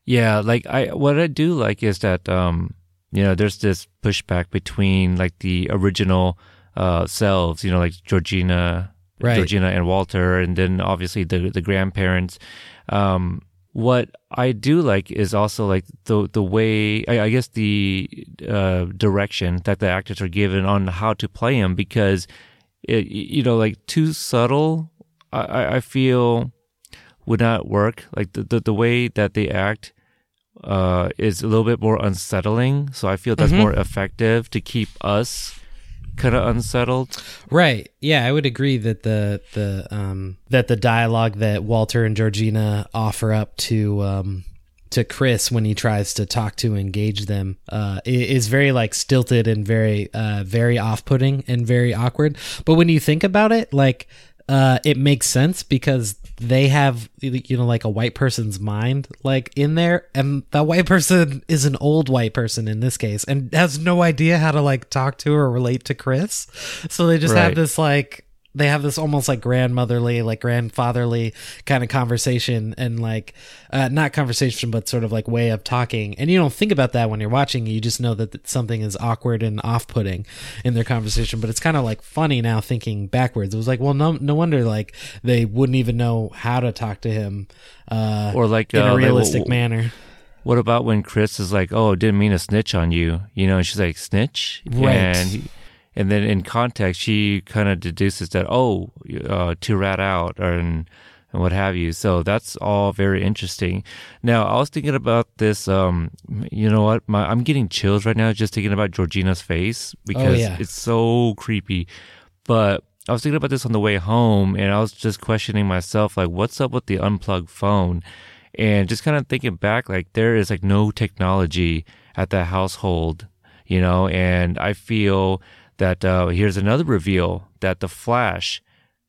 B: Yeah, like I what I do like is that um you know there's this pushback between like the original uh selves, you know, like Georgina
C: Right.
B: Georgina and Walter and then obviously the the grandparents. Um what I do like is also like the the way I, I guess the uh direction that the actors are given on how to play them because it, you know like too subtle I I I feel would not work like the the, the way that they act uh, is a little bit more unsettling. So I feel that's
C: Mhm.
B: more effective to keep us kind of unsettled.
C: Right. Yeah, I would agree that the the um that the dialogue that Walter and Georgina offer up to um to Chris when he tries to talk to engage them uh is very like stilted and very uh very off-putting and very awkward. But when you think about it, like uh it makes sense because they have you know like a white person's mind like in there and that white person is an old white person in this case and has no idea how to like talk to or relate to Chris. So they just have this like they have this almost like grandmotherly like grandfatherly kind of conversation and like uh, not conversation but sort of like way of talking. And you don't think about that when you're watching you just know that something is awkward and off-putting in their conversation. But it's kind of like funny now thinking backwards. It was like well no no wonder like they wouldn't even know how to talk to him uh
B: Or like
C: in
B: uh,
C: a realistic manner.
B: What about when Chris is like, "Oh, didn't mean to snitch on you," you know? And she's like, "Snitch,"
C: Right.
B: And he, and then in context, she kind of deduces that, "Oh, uh, to rat out," or and, and what have you. So that's all very interesting. Now, I was thinking about this. Um, you know what? My, I'm getting chills right now just thinking about Georgina's face because
C: yeah.
B: it's so creepy. But I was thinking about this on the way home, and I was just questioning myself, like, what's up with the unplugged phone? and just kind of thinking back like there is like no technology at that household you know and i feel that uh here's another reveal that the flash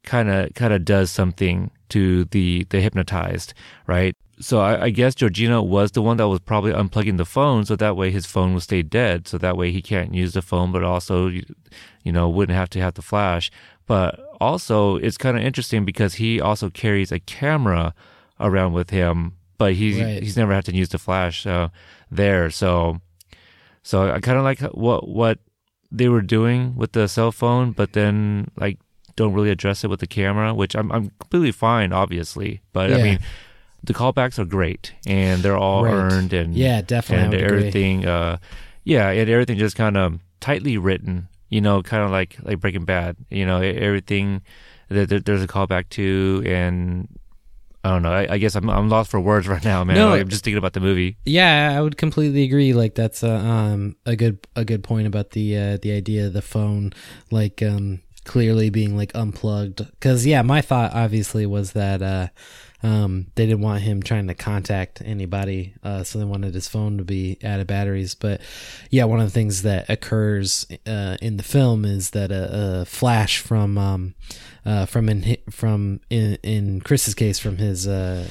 B: kind of kind of does something to the the hypnotized right so I, I guess georgina was the one that was probably unplugging the phone so that way his phone will stay dead so that way he can't use the phone but also you, you know wouldn't have to have the flash but also it's kind of interesting because he also carries a camera around with him, but he's
C: Right.
B: he's never had to use the flash uh, there. So so I kind of like what what they were doing with the cell phone, but then like don't really address it with the camera, which I'm I'm completely fine, obviously. But I mean, the callbacks are great and they're all
C: Right.
B: earned and
C: Yeah, definitely,
B: and everything. Uh, yeah, and everything just kind of tightly written. You know, kind of like like Breaking Bad. You know, everything that that there's a callback to, and I don't know. I, I guess I'm I'm lost for words (laughs) right now, man.
C: No.
B: Like, I'm just thinking about the movie.
C: Yeah, I would completely agree. Like that's a um a good a good point about the uh, the idea of the phone like um clearly being like unplugged. Because yeah, my thought obviously was that uh um they didn't want him trying to contact anybody, uh so they wanted his phone to be out of batteries. But yeah, one of the things that occurs uh in the film is that a, a flash from um uh from in from in in Chris's case from his uh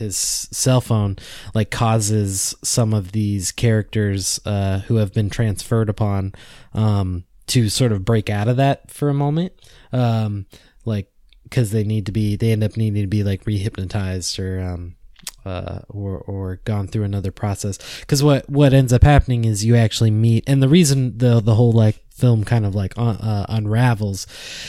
C: his cell phone like causes some of these characters uh, who have been transferred upon um, to sort of break out of that for a moment. Um, like because they need to be they end up needing to be like rehypnotized or um, uh, or or gone through another process. Because what what ends up happening is you actually meet and the reason the the whole like film kind of like uh, unravels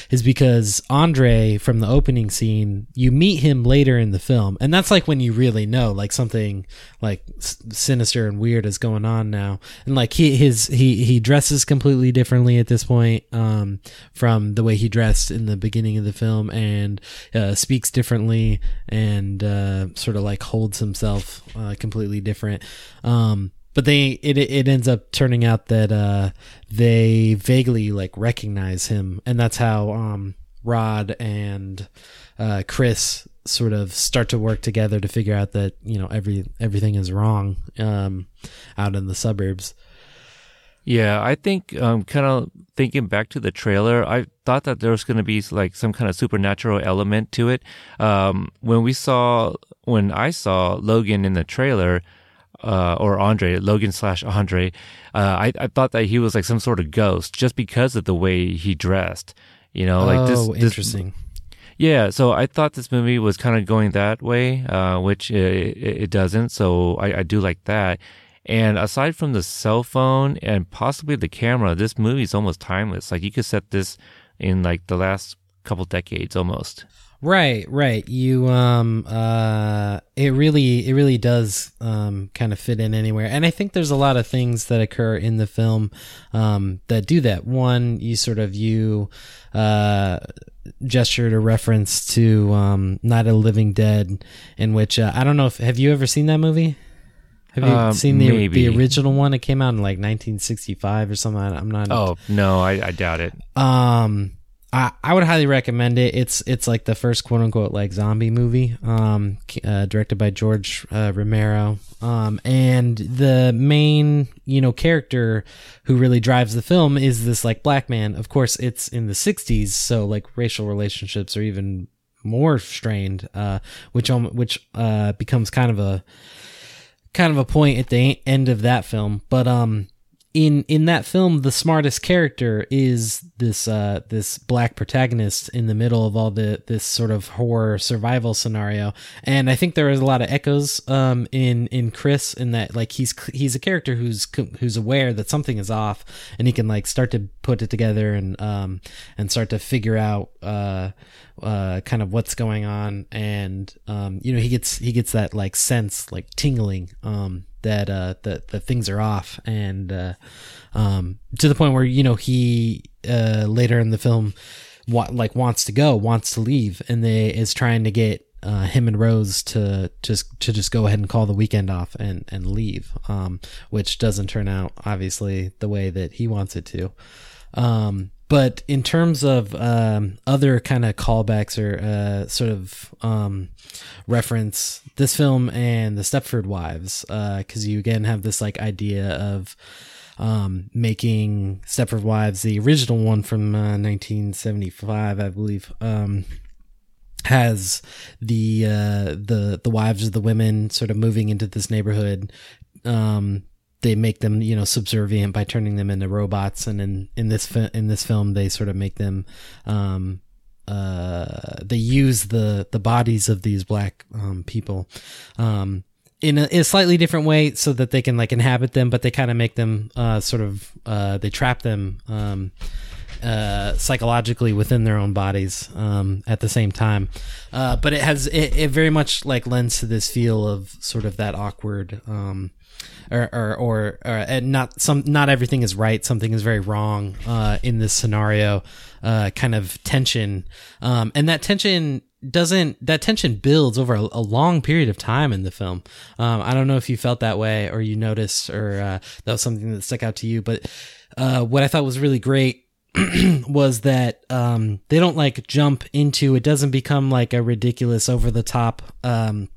C: is because Andre from the opening scene you meet him later in the film and that's like when you really know like something like sinister and weird is going on now. And like he his he he dresses completely differently at this point um from the way he dressed in the beginning of the film and uh, speaks differently and uh, sort of like holds himself uh, completely different. Um but they it it ends up turning out that uh they vaguely like recognize him and that's how um Rod and uh Chris sort of start to work together to figure out that you know every everything is wrong um out in the suburbs
B: Yeah, I think um, kind of thinking back to the trailer, I thought that there was going to be like some kind of supernatural element to it. Um, when we saw, when I saw Logan in the trailer, uh, or Andre, Logan slash Andre, uh, I, I thought that he was like some sort of ghost just because of the way he dressed. You know, like this.
C: oh
B: this-
C: interesting
B: yeah, so I thought this movie was kind of going that way, uh, which it, it doesn't. So I, I do like that. And aside from the cell phone and possibly the camera, this movie is almost timeless. Like you could set this in like the last couple decades almost.
C: Right, right. You um uh it really it really does um kind of fit in anywhere. And I think there's a lot of things that occur in the film um that do that. One, you sort of you uh gestured a reference to um Night of the Living Dead in which uh, I don't know if have you ever seen that movie? Have you
B: Um,
C: seen the
B: maybe.
C: the original one? It came out in like 1965 or something. I'm not
B: Oh no, I, I doubt it.
C: um, I, I would highly recommend it. It's it's like the first quote unquote like zombie movie, um, uh, directed by George uh, Romero. Um, and the main you know character who really drives the film is this like black man. Of course, it's in the '60s, so like racial relationships are even more strained, uh, which um, which uh becomes kind of a kind of a point at the end of that film. But um, in in that film, the smartest character is this uh this black protagonist in the middle of all the this sort of horror survival scenario. And I think there is a lot of echoes um in in Chris in that like he's he's a character who's who's aware that something is off and he can like start to put it together and um and start to figure out uh uh kind of what's going on and um you know he gets he gets that like sense like tingling um that uh that the things are off and uh um to the point where you know he uh later in the film wa- like wants to go wants to leave and they is trying to get uh, him and Rose to just to just go ahead and call the weekend off and and leave, um, which doesn't turn out obviously the way that he wants it to. Um, but in terms of um, other kind of callbacks or uh, sort of um, reference this film and the Stepford Wives, because you again have this like idea of um, making Stepford Wives, the original one from uh, 1975, I believe, um, has the uh, the the wives of the women sort of moving into this neighborhood. Um, they make them you know subservient by turning them into robots, and in in this fi- in this film they sort of make them. Um, uh, they use the the bodies of these black um, people um, in a, in a slightly different way so that they can like inhabit them, but they kind of make them uh, sort of uh, they trap them um, uh, psychologically within their own bodies um, at the same time. Uh, but it has it, it very much like lends to this feel of sort of that awkward. Um, or, or, or, or not some, not everything is right. Something is very wrong, uh, in this scenario, uh, kind of tension. Um, and that tension doesn't that tension builds over a, a, long period of time in the film. Um, I don't know if you felt that way or you noticed or uh, that was something that stuck out to you. But uh, what I thought was really great (clears throat) was that um, they don't like jump into it. Doesn't become like a ridiculous over the top um,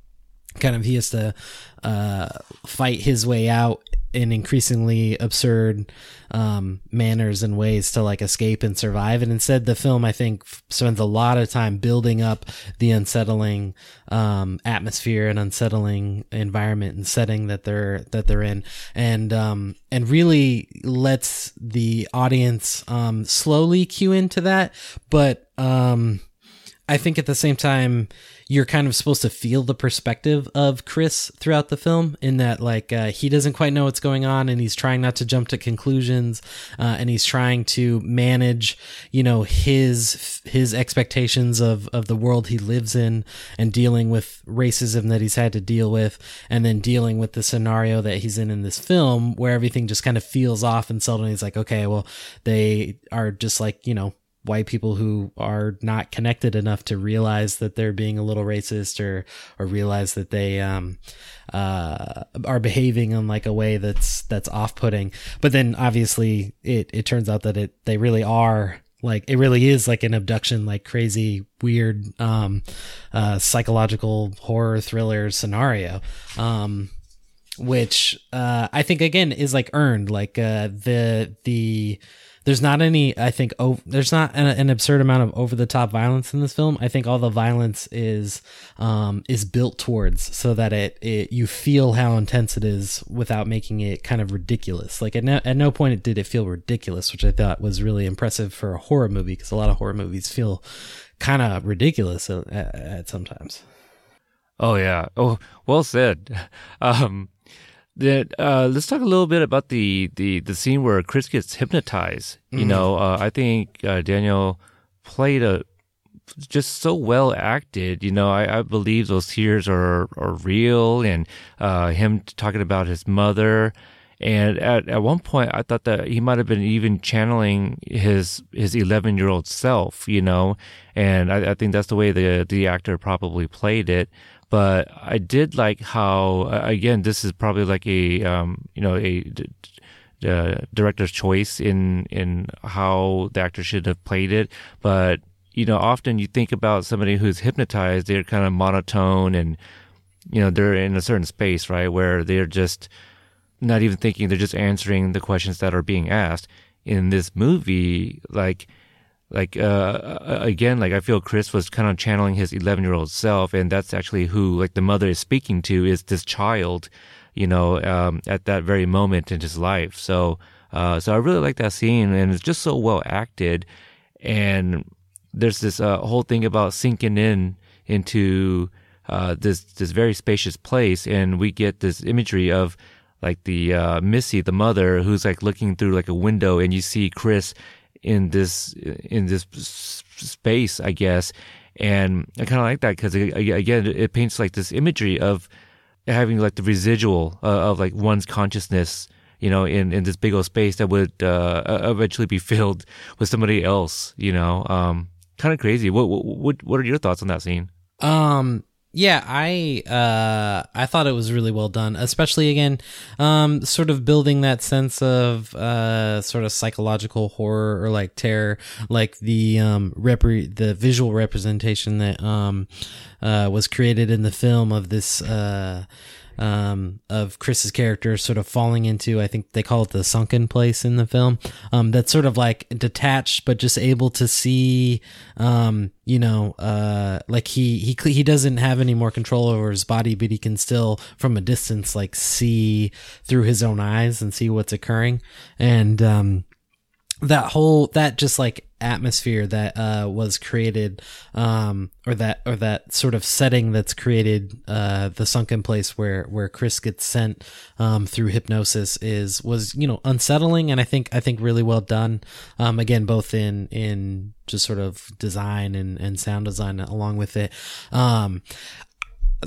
C: kind of. He has to uh, fight his way out in increasingly absurd um, manners and ways to like escape and survive. And instead, the film I think spends a lot of time building up the unsettling um, atmosphere and unsettling environment and setting that they're that they're in, and um, and really lets the audience um, slowly cue into that, but um, I think at the same time you're kind of supposed to feel the perspective of Chris throughout the film in that like uh, he doesn't quite know what's going on and he's trying not to jump to conclusions uh, and he's trying to manage you know his his expectations of of the world he lives in and dealing with racism that he's had to deal with and then dealing with the scenario that he's in in this film where everything just kind of feels off and suddenly he's like okay well they are just like you know white people who are not connected enough to realize that they're being a little racist or or realize that they um uh are behaving in like a way that's that's off-putting. But then obviously it it turns out that it they really are like it really is like an abduction like crazy weird um uh psychological horror thriller scenario. Um which uh i think again is like earned like uh the the there's not any i think oh there's not an, an absurd amount of over the top violence in this film. I think all the violence is um is built towards so that it, it you feel how intense it is without making it kind of ridiculous. Like at no, at no point did it feel ridiculous which i thought was really impressive for a horror movie because a lot of horror movies feel kind of ridiculous at, at sometimes.
B: Oh yeah. Oh well said. (laughs) Um that uh, let's talk a little bit about the, the, the scene where Chris gets hypnotized. Mm-hmm. You know, uh, I think uh, Daniel played a just so well acted. You know, I, I believe those tears are are real, and uh, him talking about his mother. And at, at one point, I thought that he might have been even channeling his his eleven year old self, you know. And I, I think that's the way the the actor probably played it but I did like how again this is probably like a um, you know a director's choice in in how the actor should have played it, but you know often you think about somebody who's hypnotized, they're kind of monotone and you know they're in a certain space right where they're just not even thinking, they're just answering the questions that are being asked. In this movie, like like uh, again like i feel chris was kind of channeling his 11 year old self and that's actually who like the mother is speaking to is this child you know um, at that very moment in his life. So uh, so i really like that scene and it's just so well acted. And there's this uh, whole thing about sinking in into uh, this this very spacious place and we get this imagery of like the uh, Missy, the mother, who's like looking through like a window, and you see Chris in this in this space, I guess. And I kind of like that because again, it paints like this imagery of having like the residual uh, of like one's consciousness, you know, in, in this big old space that would uh, eventually be (laughs) filled with somebody else, you know. Um, kind of crazy. What, what what are your thoughts on that scene?
C: Um, yeah, I uh, I thought it was really well done, especially again, um, sort of building that sense of uh, sort of psychological horror or like terror, like the um, the visual representation that um, uh, was created in the film of this uh, um, of Chris's character sort of falling into, I think they call it the sunken place in the film. Um, that's sort of like detached, but just able to see, um, you know, uh, like he, he, he doesn't have any more control over his body, but he can still from a distance, like see through his own eyes and see what's occurring. And, um, that whole that just like atmosphere that uh was created um or that or that sort of setting that's created uh the sunken place where where chris gets sent um through hypnosis is was you know unsettling and i think i think really well done. Um again both in in just sort of design and and sound design along with it. Um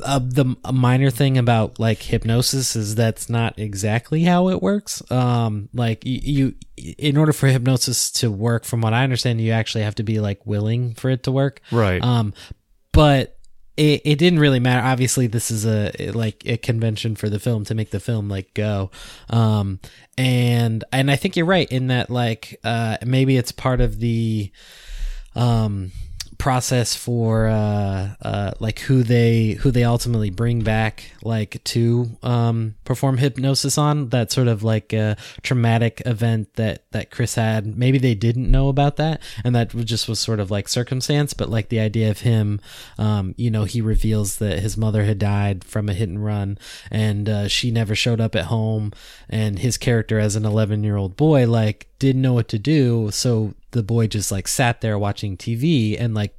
C: uh, the minor thing about like hypnosis is that's not exactly how it works. Um, like you, you, in order for hypnosis to work, from what I understand, you actually have to be like willing for it to work.
B: Right.
C: Um, but it, it didn't really matter. Obviously, this is a like a convention for the film to make the film like go. Um, and and I think you're right in that like uh maybe it's part of the um process for uh uh like who they who they ultimately bring back like to um perform hypnosis on. That sort of like uh, traumatic event that that Chris had. Maybe they didn't know about that and that just was sort of like circumstance but like the idea of him um you know he reveals that his mother had died from a hit and run and uh, she never showed up at home and his character as an 11 year old boy like didn't know what to do. So the boy just like sat there watching TV and like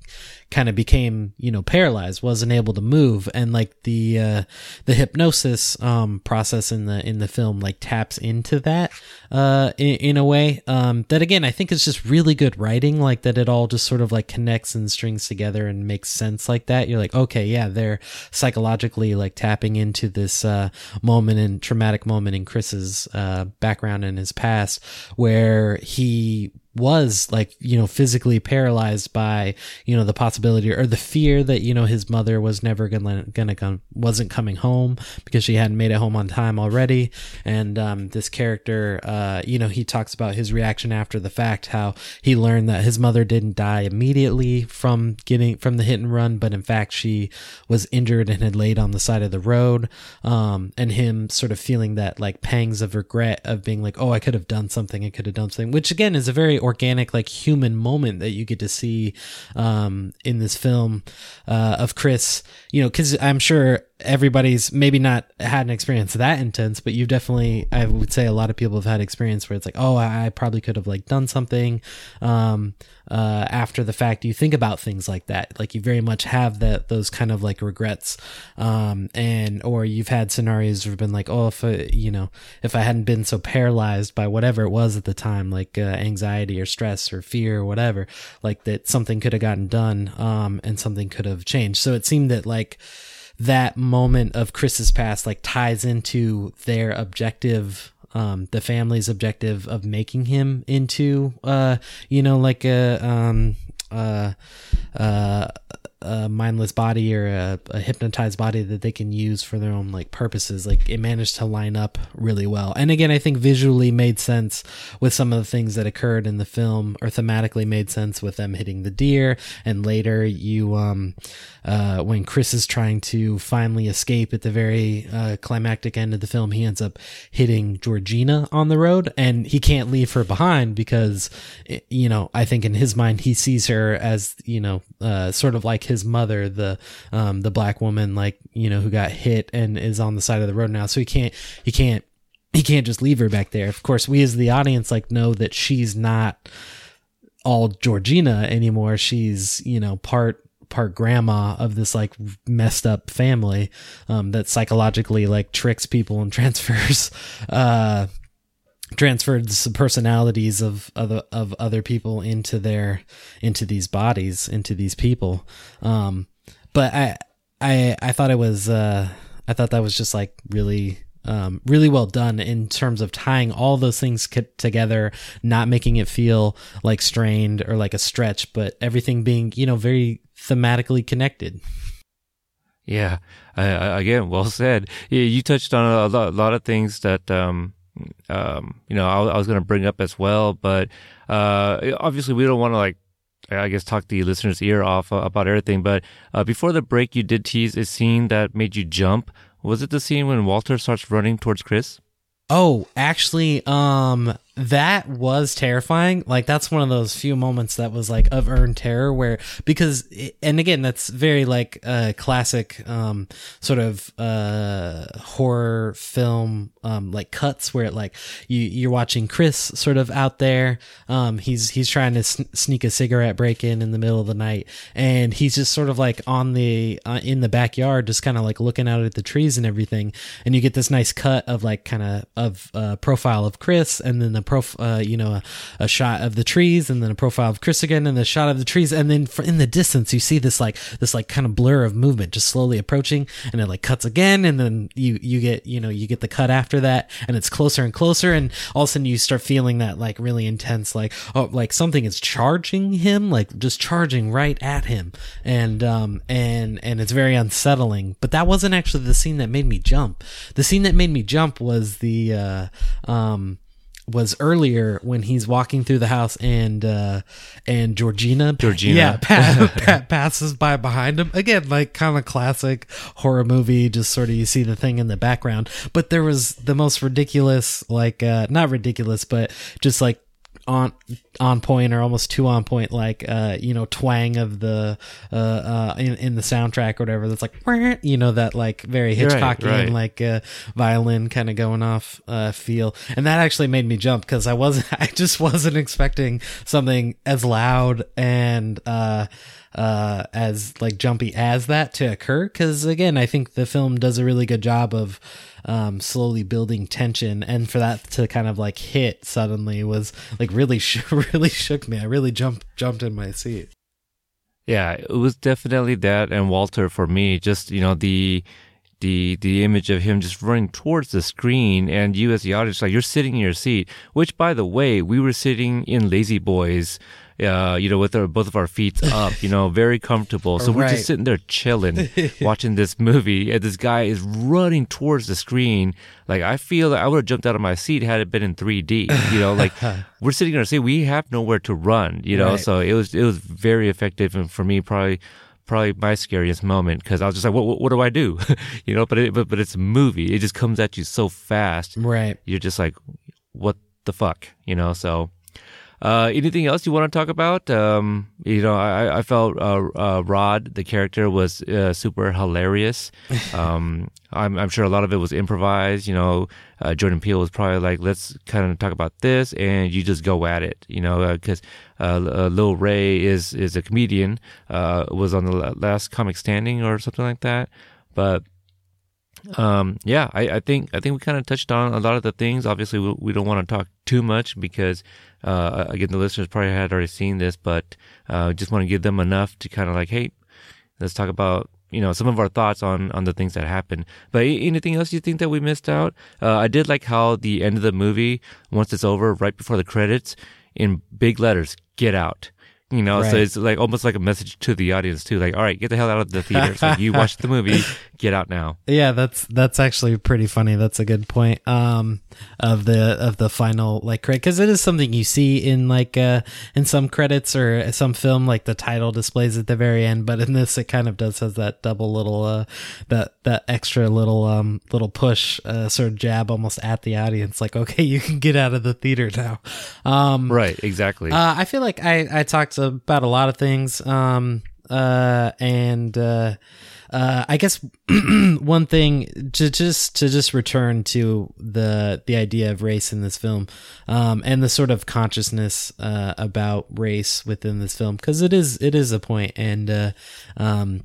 C: kind of became you know paralyzed wasn't able to move. And like the uh the hypnosis um process in the in the film like taps into that uh in, in a way um that again i think is just really good writing like that it all just sort of like connects and strings together and makes sense like that. You're like okay yeah they're psychologically like tapping into this uh moment and traumatic moment in chris's uh background and his past where he was like you know physically paralyzed by you know the possibility or the fear that you know his mother was never gonna gonna come wasn't coming home because she hadn't made it home on time already. And um, this character uh, you know he talks about his reaction after the fact how he learned that his mother didn't die immediately from getting from the hit and run but in fact she was injured and had laid on the side of the road. Um, and him sort of feeling that like pangs of regret of being like oh I could have done something. I could have done something which again is a very organic like human moment that you get to see um, in this film uh, of Chris. You know, because I'm sure everybody's maybe not had an experience that intense, but you've definitely, I would say, a lot of people have had experience where it's like, oh, I probably could have like done something um, uh, after the fact. You think about things like that, like you very much have that those kind of like regrets, um, and or you've had scenarios where have been like, oh, if I, you know, if I hadn't been so paralyzed by whatever it was at the time, like uh, anxiety or stress or fear or whatever, like that something could have gotten done, um, and something could have changed. So it seemed that like that moment of Chris's past like ties into their objective um the family's objective of making him into uh you know like a um uh uh a mindless body or a, a, hypnotized body that they can use for their own like purposes. Like it managed to line up really well. And again i think visually made sense with some of the things that occurred in the film or thematically made sense with them hitting the deer. And later you um uh when chris is trying to finally escape at the very uh, climactic end of the film he ends up hitting georgina on the road. And he can't leave her behind because you know i think in his mind he sees her as you know uh sort of like his mother, the um the black woman, like you know, who got hit and is on the side of the road now. So he can't he can't he can't just leave her back there. Of course, we as the audience like know that she's not all Georgina anymore. She's you know part part grandma of this like messed up family um, that psychologically like tricks people and (laughs) transfers uh transferred the personalities of other of other people into their into these bodies into these people um but i i i thought it was uh i thought that was just like really um, really well done in terms of tying all those things together, not making it feel like strained or like a stretch, but everything being, you know, very thematically connected.
B: Yeah, uh, again, well said. You touched on a lot, a lot of things that um, um, you know, I, I was going to bring up as well, but uh, obviously we don't want to like, I guess, talk the listeners' ear off uh, about everything. But uh, before the break, you did tease a scene that made you jump. Was it the scene when Walter starts running towards Chris?
C: Oh, actually, um, that was terrifying. Like that's one of those few moments that was like of earned terror where because and again that's very like a classic um sort of uh horror film um like cuts where it like you you're watching Chris sort of out there. Um he's he's trying to sn- sneak a cigarette break in in the middle of the night. And he's just sort of like on the uh, in the backyard just kind of like looking out at the trees and everything. And you get this nice cut of like kind of of uh profile of Chris and then the prof, uh, you know, a, a, shot of the trees, and then a profile of Chris again, and the shot of the trees, and then for, in the distance you see this like this like kind of blur of movement just slowly approaching, and it like cuts again, and then you you get you know you get the cut after that, and it's closer and closer, and all of a sudden you start feeling that like really intense like oh like something is charging him, like just charging right at him, and um and and it's very unsettling. But that wasn't actually the scene that made me jump. The scene that made me jump was the uh um was earlier when he's walking through the house and uh and Georgina
B: Georgina.
C: yeah (laughs) pa- pa- passes by behind him. Again like kind of classic horror movie just sort of you see the thing in the background. But there was the most ridiculous like uh not ridiculous but just like on on point or almost too on point like uh you know twang of the uh uh in, in the soundtrack or whatever that's like (laughs) you know that like very hitchcockian
B: right, right.
C: like uh violin kind of going off uh feel and that actually made me jump because i wasn't (laughs) i just wasn't expecting something as loud and uh uh as like jumpy as that to occur because again i think the film does a really good job of um, slowly building tension, and for that to kind of like hit suddenly was like really (laughs) sh- really shook me. I really jumped jumped in my seat.
B: Yeah, it was definitely that, and Walter for me, just you know the the the image of him just running towards the screen, and you as the audience, like you're sitting in your seat. Which, by the way, we were sitting in La-Z-Boys uh, you know, with our, both of our feet (laughs) up, you know, very comfortable. So we're just sitting there chilling, (laughs) watching this movie, and this guy is running towards the screen. Like I feel that I would have jumped out of my seat had it been in 3D. You know, like (laughs) we're sitting in our seat, we have nowhere to run. You know,
C: Right.
B: so it was it was very effective, and for me, probably probably my scariest moment because I was just like, what, what, what do I do? you know, but it, but but it's a movie. It just comes at you so fast.
C: Right.
B: You're just like, what the fuck? You know, so. Uh, anything else you want to talk about? Um, you know, I, I felt uh, uh, Rod, the character, was uh, super hilarious. (laughs) Um, I'm, I'm sure a lot of it was improvised. You know, uh, Jordan Peele was probably like, let's kind of talk about this, and you just go at it. You know, because uh, uh, Lil Rel is is a comedian, uh, was on the last Comic Standing or something like that, but um yeah i i think i think we kind of touched on a lot of the things. Obviously we, we don't want to talk too much because uh again the listeners probably had already seen this but uh just want to give them enough to kind of like hey let's talk about you know some of our thoughts on on the things that happened. But anything else you think that we missed out? Uh i did like how the end of the movie once it's over right before the credits in big letters get out you know so it's like almost like a message to the audience too like all right get the hell out of the theater so you watched the movie (laughs) get out now
C: Yeah, that's that's actually pretty funny. That's a good point. Um, of the of the final like credit because it is something you see in like uh in some credits or some film like the title displays at the very end. But in this, it kind of does has that double little uh that that extra little um little push uh sort of jab almost at the audience like okay (laughs) you can get out of the theater now. Um,
B: right exactly
C: uh, I feel like I, I talked about a lot of things. Um, uh, and, uh, uh, I guess (clears throat) one thing to just to just return to the the idea of race in this film, um, and the sort of consciousness uh, about race within this film because it is it is a point and uh, um,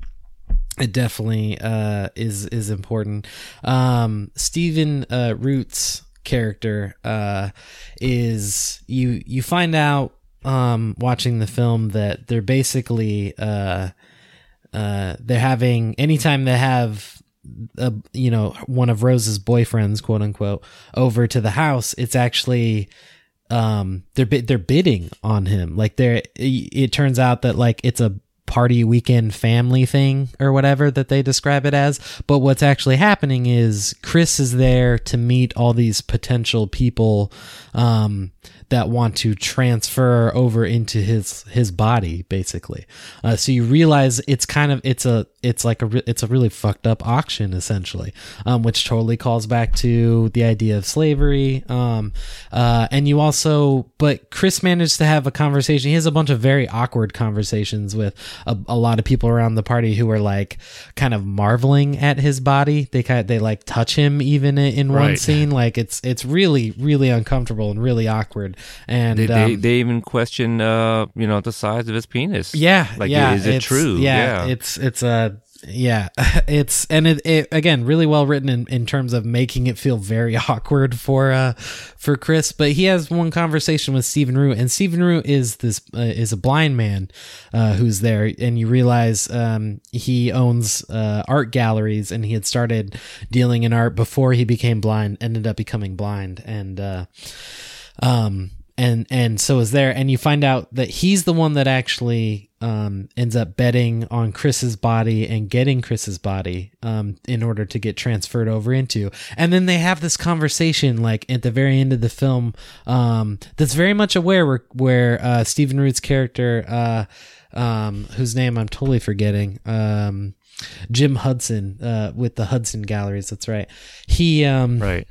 C: it definitely uh, is is important. Um, Stephen uh, Root's character uh, is you you find out um, watching the film that they're basically uh, uh, they're having anytime they have a, you know one of Rose's boyfriends quote unquote over to the house it's actually um they're they're bidding on him. Like they're it turns out that like it's a party weekend family thing or whatever that they describe it as. But what's actually happening is Chris is there to meet all these potential people um that want to transfer over into his his body basically. Uh, so you realize it's kind of it's a it's like a re- it's a really fucked up auction essentially um, which totally calls back to the idea of slavery um, uh, and you also but chris managed to have a conversation. He has a bunch of very awkward conversations with a, a lot of people around the party who are like kind of marveling at his body. They kind of, they like touch him even in, one
B: Right.
C: scene. Like it's it's really really uncomfortable and really awkward and
B: They, they,
C: um,
B: they even question, uh, you know, the size of his penis.
C: yeah
B: like
C: yeah,
B: is it true?
C: yeah, it's it's a yeah (laughs) it's and it, it again really well written in, in terms of making it feel very (laughs) awkward for uh for chris but he has one conversation with stephen root and stephen root is this uh, is a blind man uh who's there and you realize um he owns uh art galleries and he had started dealing in art before he became blind ended up becoming blind and uh um and and so is there and you find out that he's the one that actually um ends up betting on chris's body and getting chris's body um in order to get transferred over into. And then they have this conversation like at the very end of the film um that's very much aware where where uh stephen root's character uh um whose name i'm totally forgetting um jim hudson uh with the hudson galleries that's right. He um
B: right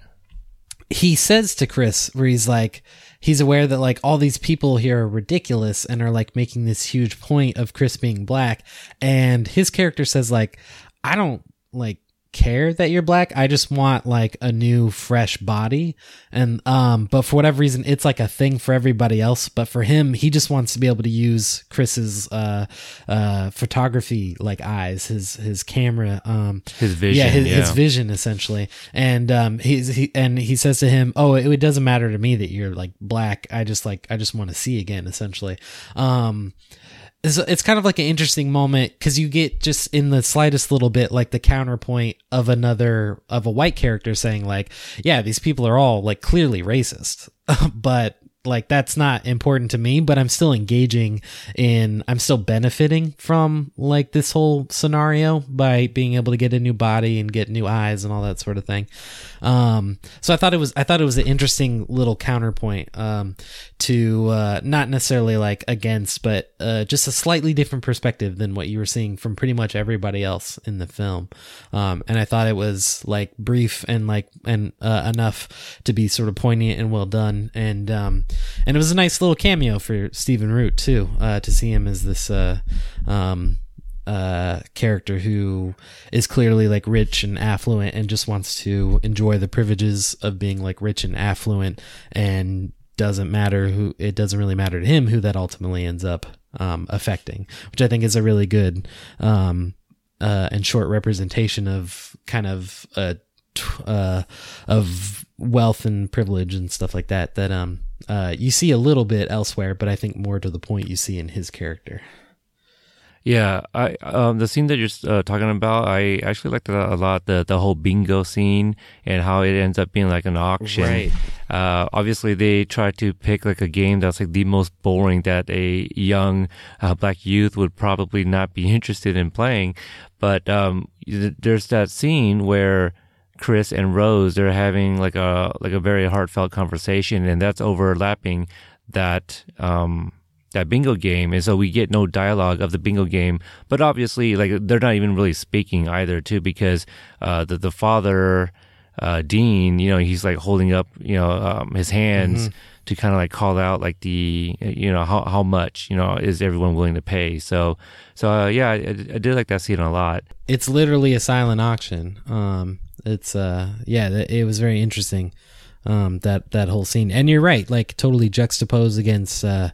C: he says to Chris, where he's like, he's aware that like all these people here are ridiculous and are like making this huge point of Chris being black. And his character says, like, I don't like care that you're black. I just want like a new fresh body. And um but for whatever reason it's like a thing for everybody else, but for him he just wants to be able to use Chris's uh uh photography like eyes, his his camera um
B: His vision,
C: Yeah, his, his vision essentially. And um he's he and he says to him, "Oh, it, it doesn't matter to me that you're like black. I just like I just want to see again essentially." Um it's, it's kind of like an interesting moment because you get just in the slightest little bit like the counterpoint of another of a white character saying like yeah these people are all like clearly racist. (laughs) But like that's not important to me but i'm still engaging in i'm still benefiting from like this whole scenario by being able to get a new body and get new eyes and all that sort of thing. Um so i thought it was i thought it was an interesting little counterpoint um to uh not necessarily like against but uh just a slightly different perspective than what you were seeing from pretty much everybody else in the film. Um and i thought it was like brief and like and uh, enough to be sort of poignant and well done. And um and it was a nice little cameo for Stephen Root too uh to see him as this uh um uh character who is clearly like rich and affluent and just wants to enjoy the privileges of being like rich and affluent and doesn't matter who it doesn't really matter to him who that ultimately ends up um affecting which i think is a really good um uh and short representation of kind of uh uh of wealth and privilege and stuff like that that um uh you see a little bit elsewhere but i think more to the point you see in his character
B: Yeah, I um the scene that you're uh, talking about, I actually liked it a lot. The the whole bingo scene and how it ends up being like an auction.
C: Right.
B: Uh, obviously they try to pick like a game that's like the most boring that a young uh, black youth would probably not be (laughs) interested in playing. But um, there's that scene where Chris and Rose they're having like a like a very heartfelt conversation, and that's overlapping that um that bingo game. And so we get no dialogue of the bingo game but obviously like they're not even really speaking either too because uh the, the father uh dean you know he's like holding up you know um, his hands
C: Mhm.
B: to kind of like call out like the you know how how much you know is everyone willing to pay? So so uh, yeah I, I did like that scene a lot.
C: It's literally a silent auction. Um it's uh yeah it was very interesting um that that whole scene and you're right like totally juxtaposed against uh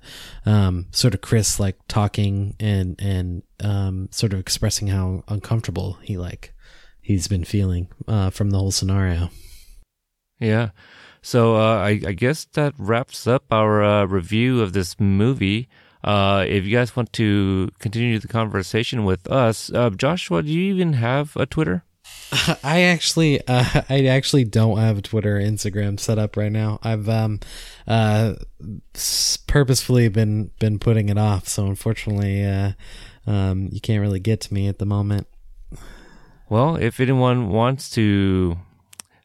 C: um sort of chris like talking and and um sort of expressing how uncomfortable he like he's been feeling uh from the whole scenario
B: Yeah. So uh, I, I guess that wraps up our uh, review of this movie. Uh, if you guys want to continue the conversation with us, uh, Joshua, do you even have a Twitter? (laughs)
C: I actually, uh, (laughs) I actually don't have Twitter or Instagram set up right now. I've um, uh, purposefully been been putting it off. So unfortunately, uh, um, you can't really get to me at the moment.
B: Well, if anyone wants to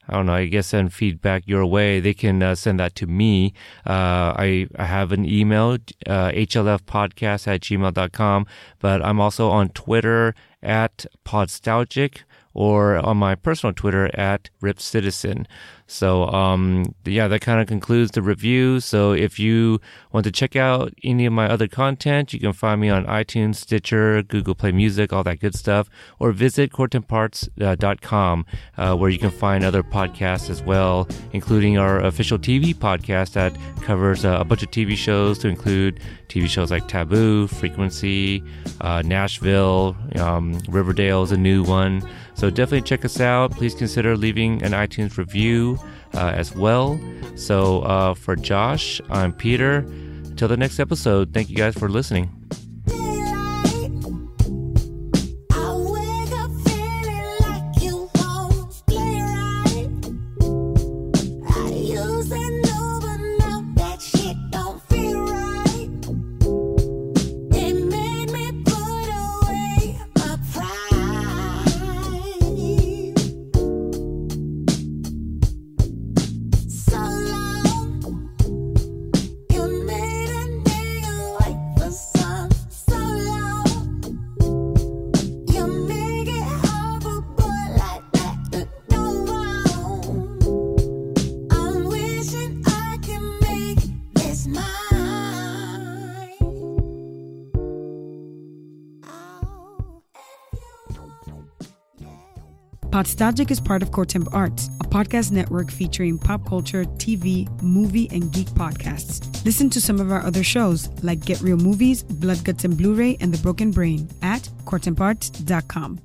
B: I don't know, I guess send feedback your way, they can uh, send that to me. Uh, I, I have an email, uh, hlfpodcast at gmail.com, but I'm also on Twitter at podstalgic or on my personal Twitter at Rip Citizen. So, um, yeah, that kind of concludes the review. So, if you want to check out any of my other content, you can find me on iTunes, Stitcher, Google Play Music, all that good stuff, or visit coretemparts.com, uh, where you can find other podcasts as well, including our official TV podcast that covers uh, a bunch of TV shows to include TV shows like Taboo, Frequency, uh, Nashville, um, Riverdale is a new one. So definitely check us out. Please consider leaving an iTunes review uh, as well. So uh, for Josh, I'm Peter. Until the next episode, thank you guys for listening.
L: Podstalgic is part of Coretemp Arts, a podcast network featuring pop culture, TV, movie, and geek podcasts. Listen to some of our other shows like Get Real Movies, Blood, Guts, and Blu ray, and The Broken Brain at coretemparts.com.